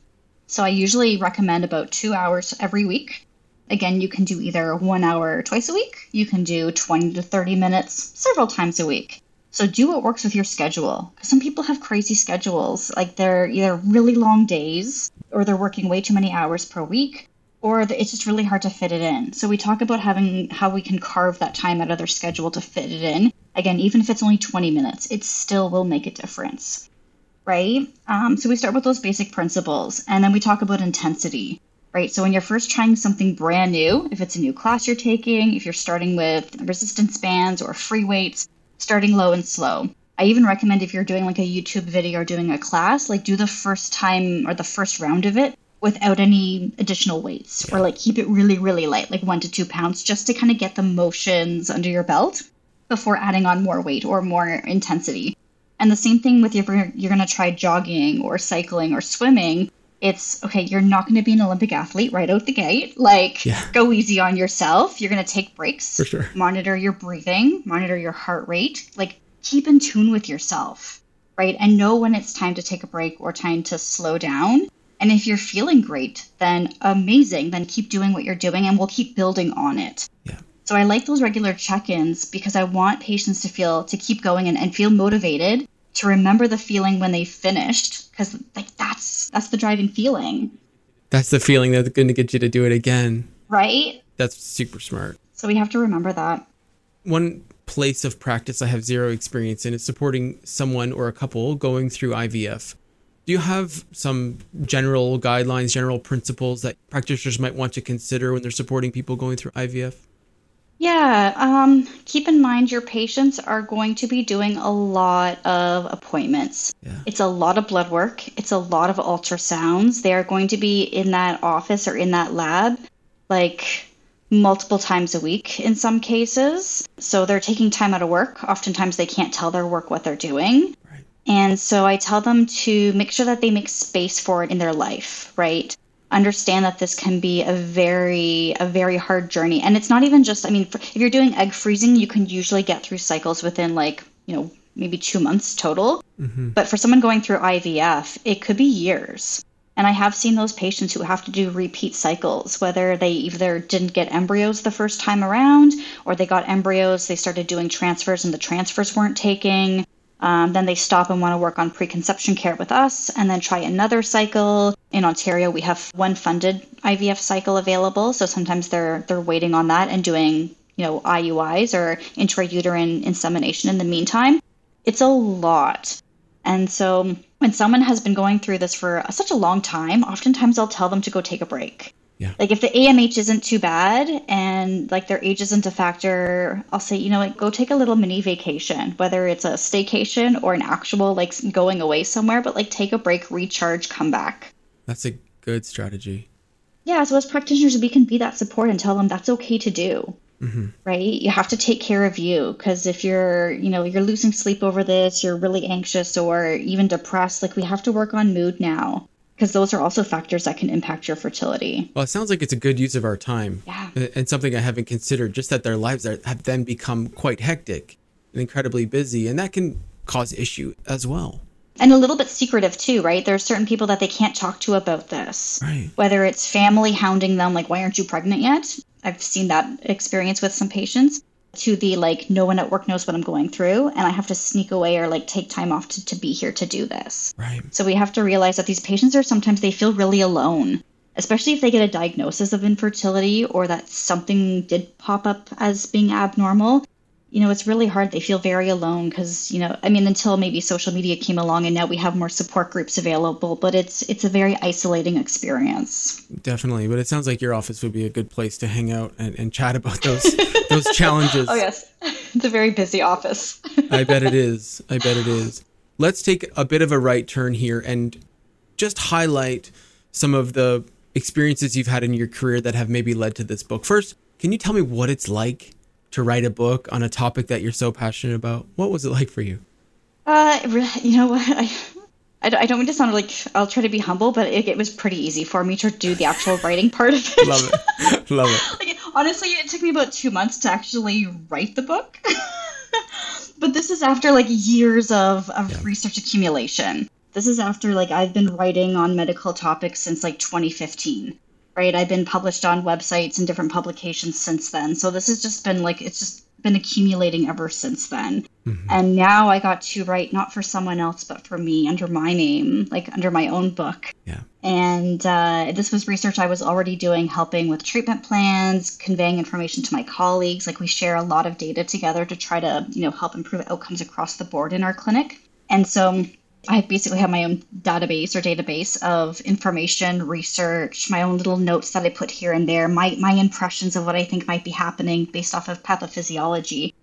So I usually recommend about two hours every week. Again, you can do either one hour twice a week, you can do 20 to 30 minutes several times a week. So do what works with your schedule. Some people have crazy schedules, like they're either really long days or they're working way too many hours per week, or it's just really hard to fit it in. So we talk about having how we can carve that time out of their schedule to fit it in Again, even if it's only 20 minutes, it still will make a difference, right? Um, so we start with those basic principles and then we talk about intensity, right? So when you're first trying something brand new, if it's a new class you're taking, if you're starting with resistance bands or free weights, starting low and slow. I even recommend if you're doing like a YouTube video or doing a class, like do the first time or the first round of it without any additional weights or like keep it really, really light, like one to two pounds, just to kind of get the motions under your belt before adding on more weight or more intensity. And the same thing with if you're, you're going to try jogging or cycling or swimming. It's okay, you're not going to be an Olympic athlete right out the gate. Like, yeah. go easy on yourself. You're going to take breaks, For sure. monitor your breathing, monitor your heart rate. Like, keep in tune with yourself, right? And know when it's time to take a break or time to slow down. And if you're feeling great, then amazing. Then keep doing what you're doing and we'll keep building on it. Yeah. So I like those regular check-ins because I want patients to feel to keep going and, and feel motivated to remember the feeling when they finished because like that's that's the driving feeling. That's the feeling that's going to get you to do it again. Right? That's super smart. So we have to remember that. One place of practice I have zero experience in is supporting someone or a couple going through IVF. Do you have some general guidelines, general principles that practitioners might want to consider when they're supporting people going through IVF? Yeah, um, keep in mind your patients are going to be doing a lot of appointments. Yeah. It's a lot of blood work, it's a lot of ultrasounds. They are going to be in that office or in that lab like multiple times a week in some cases. So they're taking time out of work. Oftentimes they can't tell their work what they're doing. Right. And so I tell them to make sure that they make space for it in their life, right? Understand that this can be a very a very hard journey. And it's not even just i mean if you're doing egg freezing you can usually get through cycles within like you know maybe two months total. Mm-hmm. but for someone going through ivf it could be years. And i have seen those patients who have to do repeat cycles whether they either didn't get embryos the first time around or they got embryos they started doing transfers and the transfers weren't taking um, then they stop and want to work on preconception care with us and then try another cycle. In Ontario, we have one funded IVF cycle available. So sometimes they're they're waiting on that and doing, you know, IUIs or intrauterine insemination in the meantime. It's a lot. And so when someone has been going through this for such a long time, oftentimes I'll tell them to go take a break. Yeah. Like if the AMH isn't too bad and like their age isn't a factor, I'll say, you know, like go take a little mini vacation, whether it's a staycation or an actual like going away somewhere, but like take a break, recharge, come back. That's a good strategy. Yeah, so as practitioners, we can be that support and tell them that's okay to do. Mm-hmm. Right? You have to take care of you because if you're, you know, you're losing sleep over this, you're really anxious or even depressed, like we have to work on mood now because those are also factors that can impact your fertility. Well, it sounds like it's a good use of our time. Yeah. And something I haven't considered, just that their lives are, have then become quite hectic and incredibly busy, and that can cause issue as well. and a little bit secretive too, right? There are certain people that they can't talk to about this. Right. Whether it's family hounding them, like, why aren't you pregnant yet? I've seen that experience with some patients, to the like, no one at work knows what I'm going through, and I have to sneak away or like take time off to, to be here to do this. Right. So we have to realize that these patients are sometimes they feel really alone, especially if they get a diagnosis of infertility or that something did pop up as being abnormal. You know, it's really hard. They feel very alone because, you know, I mean, until maybe social media came along and now we have more support groups available, but it's it's a very isolating experience. Definitely. But it sounds like your office would be a good place to hang out and, and chat about those those challenges. Oh yes, it's a very busy office. I bet it is. I bet it is. Let's take a bit of a right turn here and just highlight some of the experiences you've had in your career that have maybe led to this book. First, can you tell me what it's like to write a book on a topic that you're so passionate about? What was it like for you? Uh, you know what? I, I, don't- I don't mean to sound like I'll try to be humble, but it, it was pretty easy for me to do the actual writing part of it. Love it. Love it. Like, honestly, it took me about two months to actually write the book. but this is after like years of, of Yeah. research accumulation. This is after like I've been writing on medical topics since like 2015. Right? I've been published on websites and different publications since then. So this has just been like it's just been accumulating ever since then. And now I got to write not for someone else but for me under my name, like under my own book. Yeah. And uh, this was research I was already doing, helping with treatment plans, conveying information to my colleagues. Like we share a lot of data together to try to, you know, help improve outcomes across the board in our clinic. And so I basically have my own database or database of information, research, my own little notes that I put here and there, my my impressions of what I think might be happening based off of pathophysiology.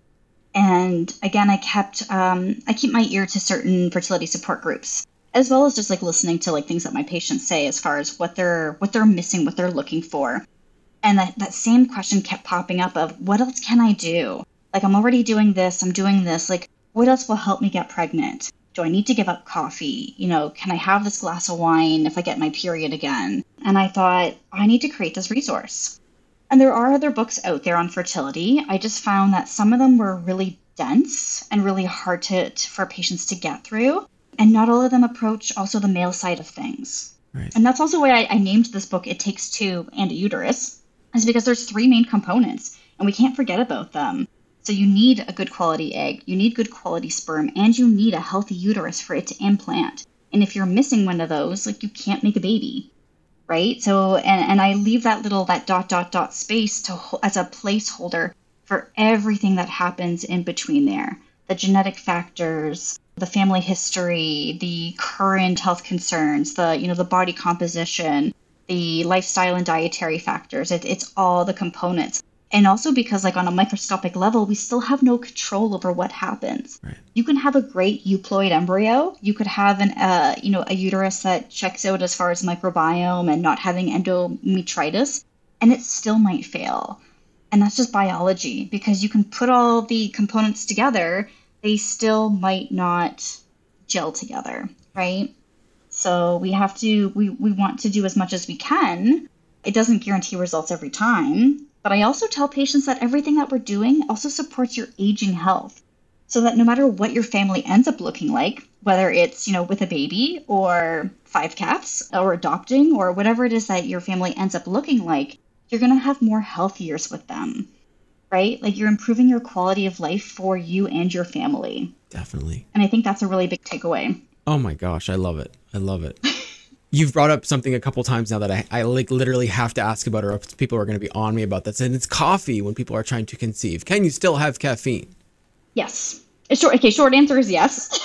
And again, I kept um, I keep my ear to certain fertility support groups as well as just like listening to like things that my patients say as far as what they're what they're missing what they're looking for. And that, that same question kept popping up of what else can i do? Like i'm already doing this i'm doing this like what else will help me get pregnant do i need to give up coffee you know can i have this glass of wine if i get my period again and i thought i need to create this resource and there are other books out there on fertility i just found that some of them were really dense and really hard to, for patients to get through and not all of them approach also the male side of things. Right. And that's also why I, I named this book It Takes Two and a Uterus, is because there's three main components, and we can't forget about them. So you need a good quality egg, you need good quality sperm, and you need a healthy uterus for it to implant. And if you're missing one of those, like you can't make a baby. Right? So and, and I leave that little that dot dot dot space to as a placeholder for everything that happens in between there. The genetic factors, the family history, the current health concerns, the you know the body composition, the lifestyle and dietary factors. It, it's all the components. And also because, like, on a microscopic level, we still have no control over what happens. Right. You can have a great euploid embryo. You could have an, uh, you know, a uterus that checks out as far as microbiome and not having endometritis, and it still might fail. And that's just biology because you can put all the components together, they still might not gel together, right? So we have to, we, we want to do as much as we can. It doesn't guarantee results every time. But I also tell patients that everything that we're doing also supports your aging health. So that no matter what your family ends up looking like, whether it's, you know, with a baby or five cats or adopting or whatever it is that your family ends up looking like, you're going to have more health years with them, right? Like you're improving your quality of life for you and your family. Definitely. And I think that's a really big takeaway. Oh my gosh, I love it. I love it. You've brought up something a couple times now that I, I like literally have to ask about, or people are going to be on me about this, and it's coffee when people are trying to conceive. Can you still have caffeine? Yes. Short, okay, short answer is yes.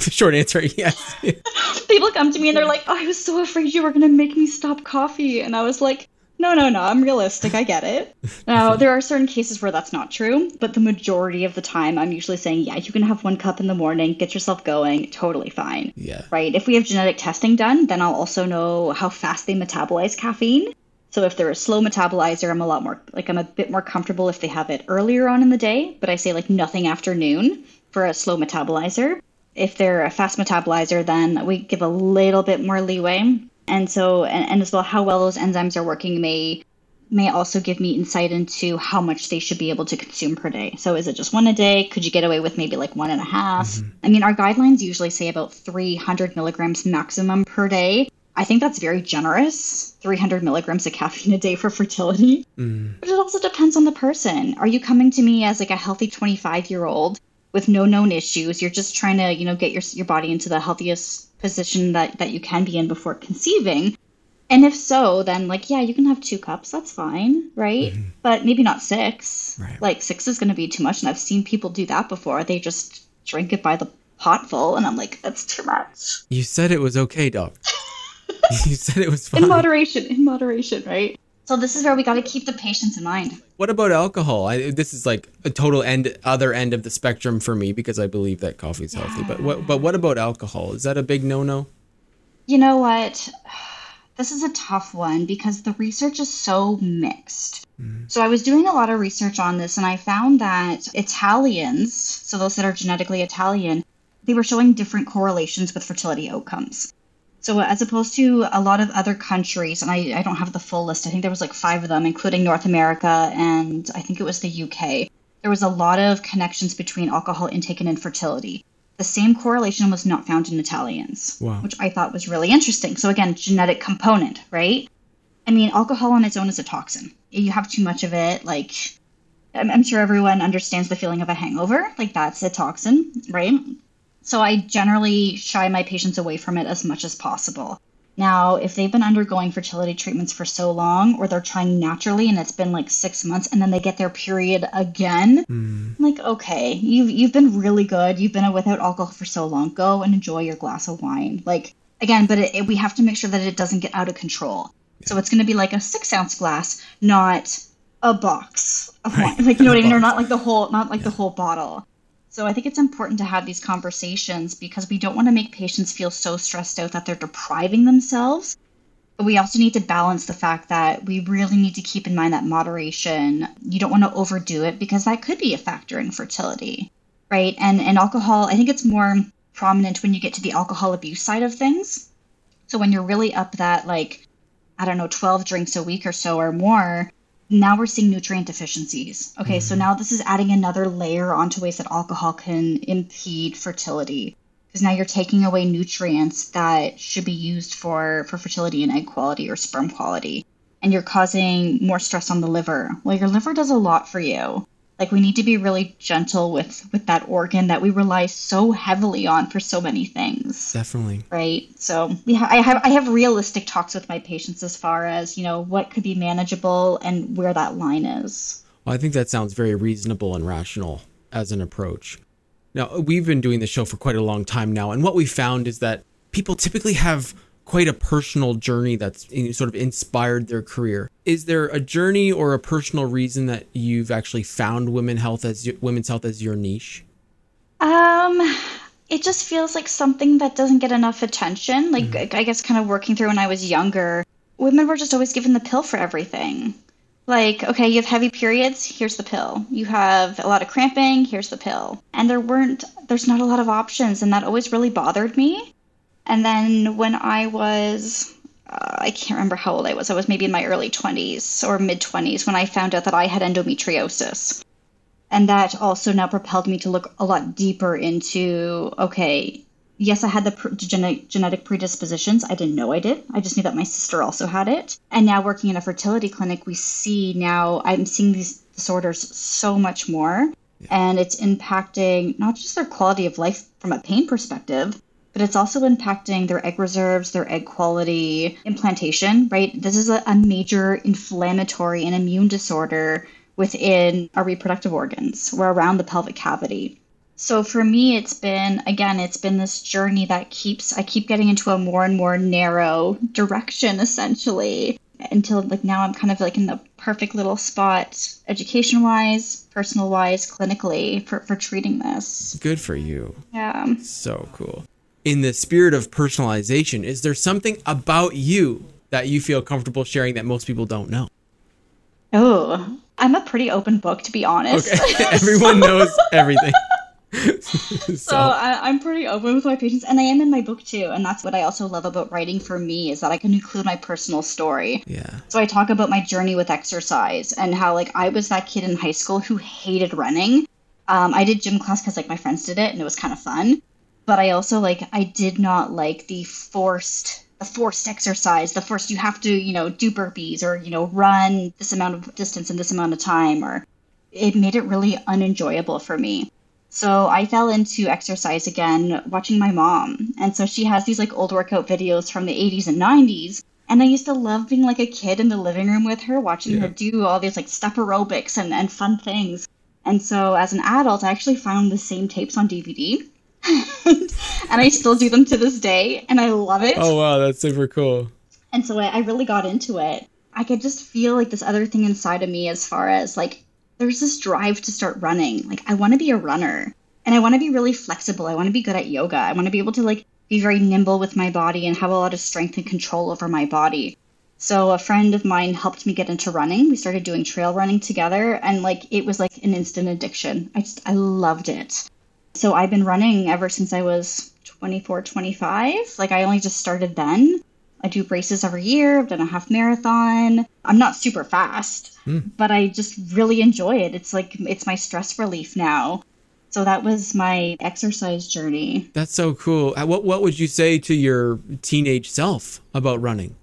short answer, yes. people come to me and they're like, oh, I was so afraid you were going to make me stop coffee. And I was like, no, no, no. I'm realistic. I get it. Now, there are certain cases where that's not true, but the majority of the time, I'm usually saying, yeah, you can have one cup in the morning, get yourself going, totally fine. Yeah. Right. If we have genetic testing done, then I'll also know how fast they metabolize caffeine. So if they're a slow metabolizer, I'm a lot more like I'm a bit more comfortable if they have it earlier on in the day, but I say like nothing after noon for a slow metabolizer. If they're a fast metabolizer, then we give a little bit more leeway. And so, and, and as well, how well those enzymes are working may may also give me insight into how much they should be able to consume per day. So, is it just one a day? Could you get away with maybe like one and a half? Mm-hmm. I mean, our guidelines usually say about 300 milligrams maximum per day. I think that's very generous 300 milligrams of caffeine a day for fertility. Mm. But it also depends on the person. Are you coming to me as like a healthy 25 year old with no known issues? You're just trying to, you know, get your, your body into the healthiest position that, that you can be in before conceiving. And if so, then like, yeah, you can have two cups. That's fine, right? Mm-hmm. But maybe not six. Right. Like six is going to be too much. And I've seen people do that before. They just drink it by the potful. And I'm like, that's too much. You said it was okay, doc. you said it was fine. In moderation, in moderation, right? So this is where we got to keep the patients in mind. What about alcohol? I, this is like a total end, other end of the spectrum for me because I believe that coffee is healthy. But what, but what about alcohol? Is that a big no-no? You know what? This is a tough one because the research is so mixed. Mm. So I was doing a lot of research on this, and I found that Italians, so those that are genetically Italian, they were showing different correlations with fertility outcomes. So as opposed to a lot of other countries, and I, I don't have the full list, I think there was like five of them, including North America and I think it was the UK. There was a lot of connections between alcohol intake and infertility. The same correlation was not found in Italians, wow. which I thought was really interesting. So again, genetic component, right? I mean, alcohol on its own is a toxin. You have too much of it, like I'm, I'm sure everyone understands the feeling of a hangover. Like that's a toxin, right? So I generally shy my patients away from it as much as possible. Now, if they've been undergoing fertility treatments for so long, or they're trying naturally and it's been like six months, and then they get their period again, mm. like, okay, you've you've been really good. You've been without alcohol for so long. Go and enjoy your glass of wine. Like again, but it, it, we have to make sure that it doesn't get out of control. Yeah. So it's going to be like a six ounce glass, not a box of right. wine. Like you know what I mean, or not like the whole, not like yeah. the whole bottle. So I think it's important to have these conversations because we don't want to make patients feel so stressed out that they're depriving themselves. But we also need to balance the fact that we really need to keep in mind that moderation. You don't want to overdo it because that could be a factor in fertility, right? And and alcohol, I think it's more prominent when you get to the alcohol abuse side of things. So when you're really up that like I don't know, 12 drinks a week or so or more, now we're seeing nutrient deficiencies. Okay, mm-hmm. so now this is adding another layer onto ways that alcohol can impede fertility. Because now you're taking away nutrients that should be used for, for fertility and egg quality or sperm quality. And you're causing more stress on the liver. Well, your liver does a lot for you like we need to be really gentle with with that organ that we rely so heavily on for so many things. Definitely. Right? So yeah i have i have realistic talks with my patients as far as you know what could be manageable and where that line is. Well i think that sounds very reasonable and rational as an approach. Now we've been doing the show for quite a long time now and what we found is that people typically have quite a personal journey that's sort of inspired their career. Is there a journey or a personal reason that you've actually found women health as women's health as your niche? Um, it just feels like something that doesn't get enough attention. Like mm-hmm. I guess kind of working through when I was younger, women were just always given the pill for everything. Like, okay, you have heavy periods, here's the pill. You have a lot of cramping, here's the pill. And there weren't there's not a lot of options and that always really bothered me. And then when I was uh, I can't remember how old I was. I was maybe in my early 20s or mid 20s when I found out that I had endometriosis. And that also now propelled me to look a lot deeper into okay, yes, I had the genetic, genetic predispositions. I didn't know I did. I just knew that my sister also had it. And now working in a fertility clinic, we see now I'm seeing these disorders so much more. Yeah. And it's impacting not just their quality of life from a pain perspective, but it's also impacting their egg reserves, their egg quality, implantation, right? This is a, a major inflammatory and immune disorder within our reproductive organs or around the pelvic cavity. So for me, it's been, again, it's been this journey that keeps, I keep getting into a more and more narrow direction essentially until like now I'm kind of like in the perfect little spot education wise, personal wise, clinically for, for treating this. Good for you. Yeah. So cool. In the spirit of personalization, is there something about you that you feel comfortable sharing that most people don't know? Oh, I'm a pretty open book to be honest. Okay. Everyone knows everything. so, so I, am pretty open with my patients, and I am in my book too. And that's what I also love about writing for me is that I can include my personal story. Yeah. So I talk about my journey with exercise and how like I was that kid in high school who hated running. Um, I did gym class because like my friends did it and it was kind of fun, but I also like I did not like the forced the forced exercise, the forced you have to you know do burpees or you know run this amount of distance in this amount of time or it made it really unenjoyable for me. So I fell into exercise again watching my mom. And so she has these like old workout videos from the 80s and 90s. And I used to love being like a kid in the living room with her, watching yeah. her do all these like step aerobics and, and fun things. And so as an adult, I actually found the same tapes on DVD. and I still do them to this day. And I love it. Oh, wow. That's super cool. And so I, I really got into it. I could just feel like this other thing inside of me as far as like there's this drive to start running. Like I want to be a runner and I want to be really flexible. I want to be good at yoga. I want to be able to like be very nimble with my body and have a lot of strength and control over my body. So a friend of mine helped me get into running. We started doing trail running together and like it was like an instant addiction. I just I loved it. So I've been running ever since I was 24, 25. Like I only just started then. I do races every year. I've done a half marathon. I'm not super fast, mm. but I just really enjoy it. It's like it's my stress relief now. So that was my exercise journey. That's so cool. Uh, what what would you say to your teenage self about running?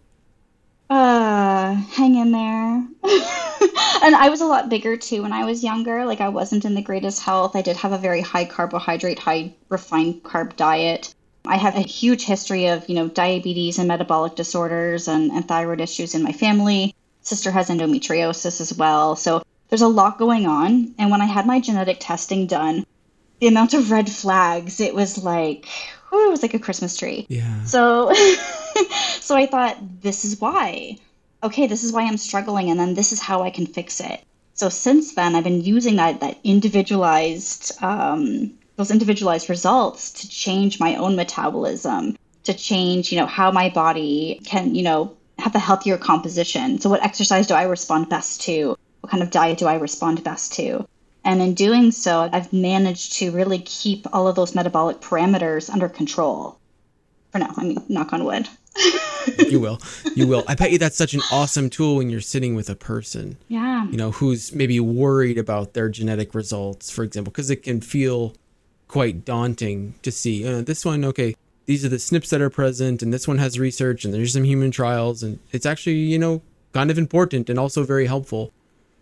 Uh, hang in there. and I was a lot bigger too when I was younger. Like I wasn't in the greatest health. I did have a very high carbohydrate, high refined carb diet. I have a huge history of, you know, diabetes and metabolic disorders and, and thyroid issues in my family. Sister has endometriosis as well. So there's a lot going on. And when I had my genetic testing done, the amount of red flags, it was like, whew, it was like a Christmas tree. Yeah. So, so I thought, this is why. Okay, this is why I'm struggling, and then this is how I can fix it. So since then, I've been using that that individualized um, those individualized results to change my own metabolism, to change, you know, how my body can, you know, have a healthier composition. So what exercise do I respond best to? What kind of diet do I respond best to? And in doing so, I've managed to really keep all of those metabolic parameters under control. For now, I mean, knock on wood. you will. You will. I bet you that's such an awesome tool when you're sitting with a person. Yeah. You know, who's maybe worried about their genetic results, for example, because it can feel quite daunting to see. Uh, this one, okay, these are the SNPs that are present, and this one has research, and there's some human trials, and it's actually, you know, kind of important and also very helpful.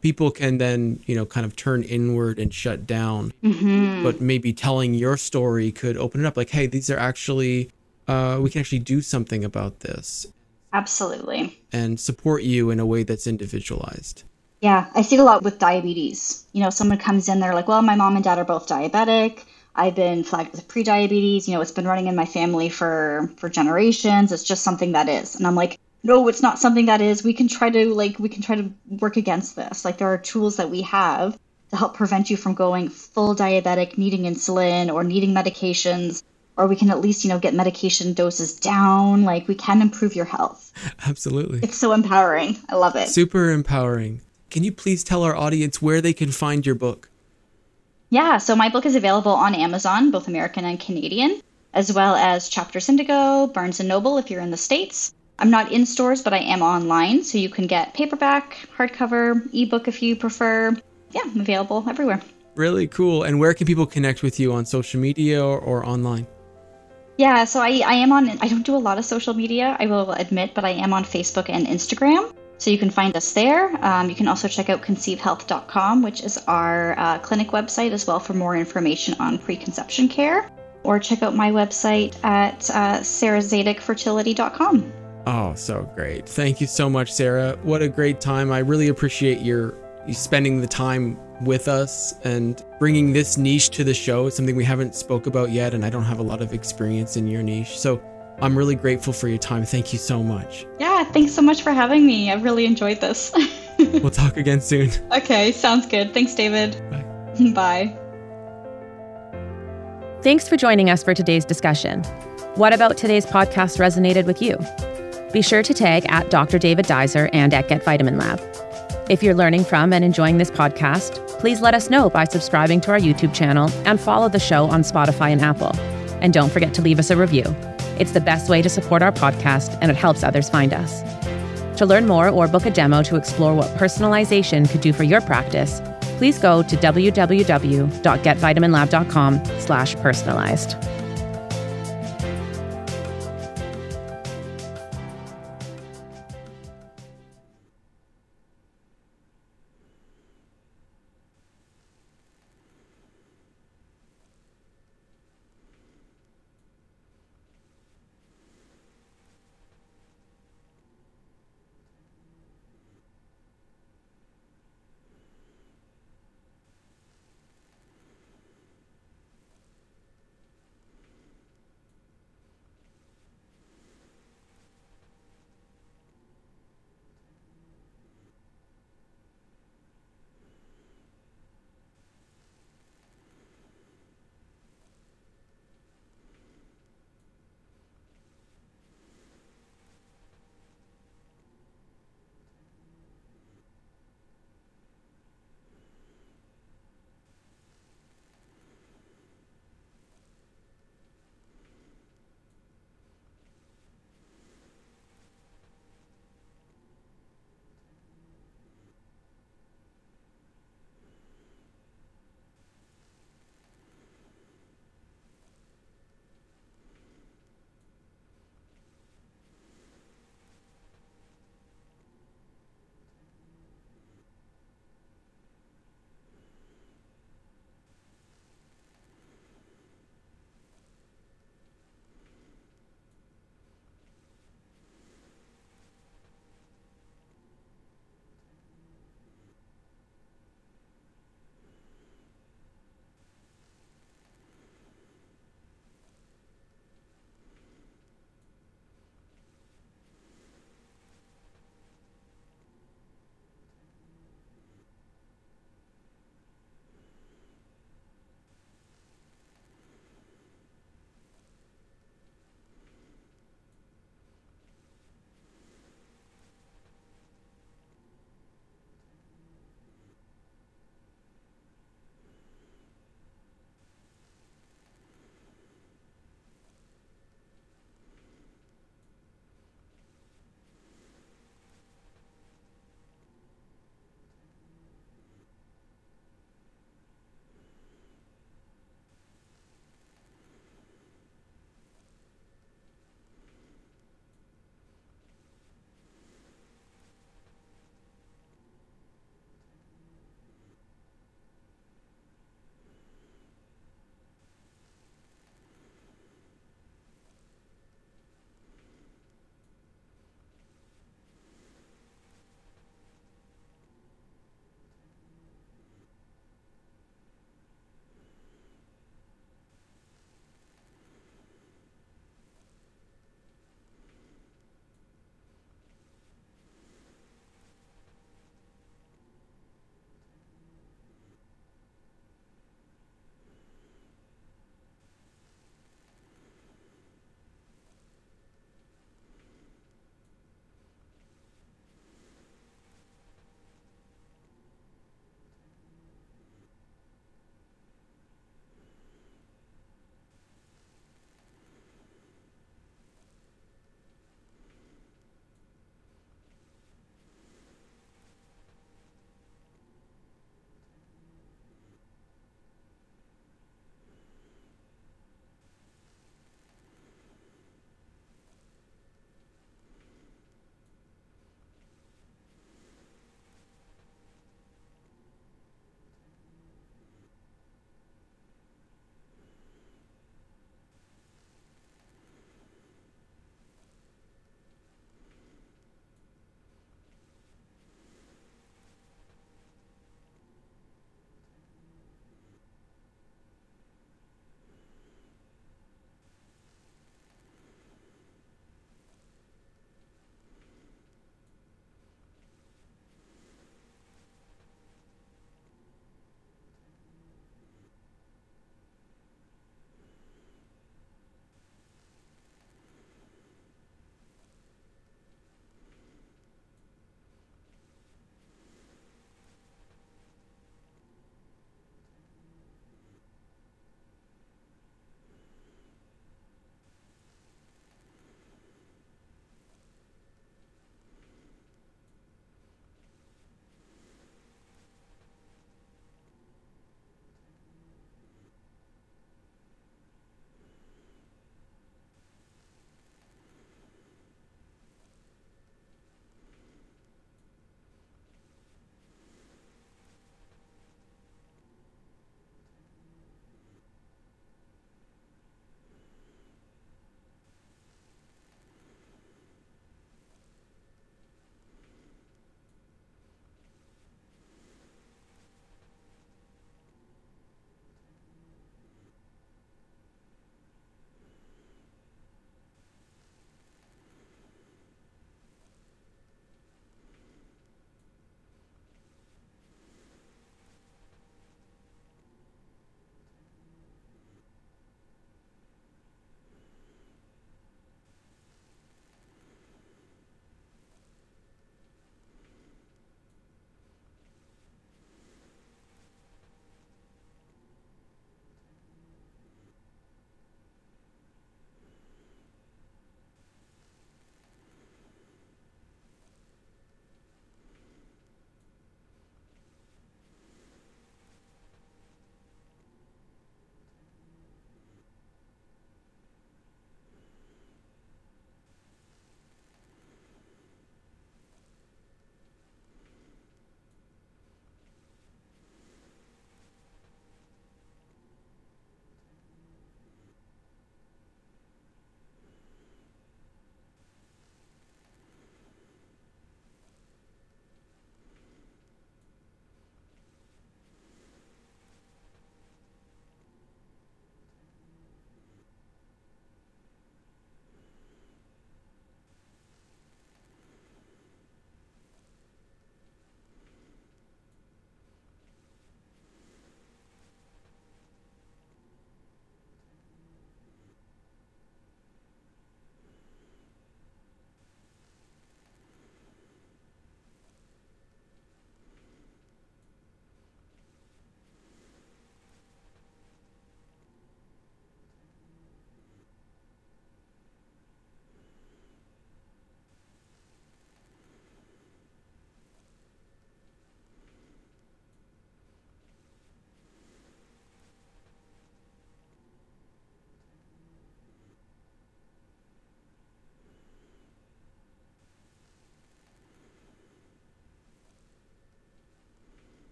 People can then, you know, kind of turn inward and shut down. Mm-hmm. But maybe telling your story could open it up like, hey, these are actually, uh, we can actually do something about this. Absolutely. And support you in a way that's individualized. Yeah, I see it a lot with diabetes. You know, someone comes in, they're like, well, my mom and dad are both diabetic. I've been flagged with prediabetes. You know, it's been running in my family for for generations. It's just something that is. And I'm like, no, it's not something that is. We can try to like we can try to work against this. Like there are tools that we have to help prevent you from going full diabetic, needing insulin or needing medications or we can at least, you know, get medication doses down. Like we can improve your health. Absolutely. It's so empowering. I love it. Super empowering. Can you please tell our audience where they can find your book? Yeah, so my book is available on Amazon, both American and Canadian, as well as Chapters Indigo, Barnes and Noble if you're in the States. I'm not in stores, but I am online, so you can get paperback, hardcover, ebook if you prefer. Yeah, I'm available everywhere. Really cool. And where can people connect with you on social media or, or online? Yeah, so I, I am on, I don't do a lot of social media, I will admit, but I am on Facebook and Instagram. So you can find us there. Um, you can also check out conceivehealth.com, which is our uh, clinic website as well for more information on preconception care. Or check out my website at uh. Oh, so great. Thank you so much, Sarah. What a great time. I really appreciate your spending the time with us and bringing this niche to the show. It's something we haven't spoke about yet, and I don't have a lot of experience in your niche. So I'm really grateful for your time. Thank you so much. Yeah, thanks so much for having me. I've really enjoyed this. we'll talk again soon. Okay, sounds good. Thanks, David. Bye. Bye. Thanks for joining us for today's discussion. What about today's podcast resonated with you? Be sure to tag at Dr. David Dizer and at Get Vitamin Lab. If you're learning from and enjoying this podcast, please let us know by subscribing to our YouTube channel and follow the show on Spotify and Apple. And don't forget to leave us a review. It's the best way to support our podcast and it helps others find us. To learn more or book a demo to explore what personalization could do for your practice, please go to www.getvitaminlab.com slash personalized.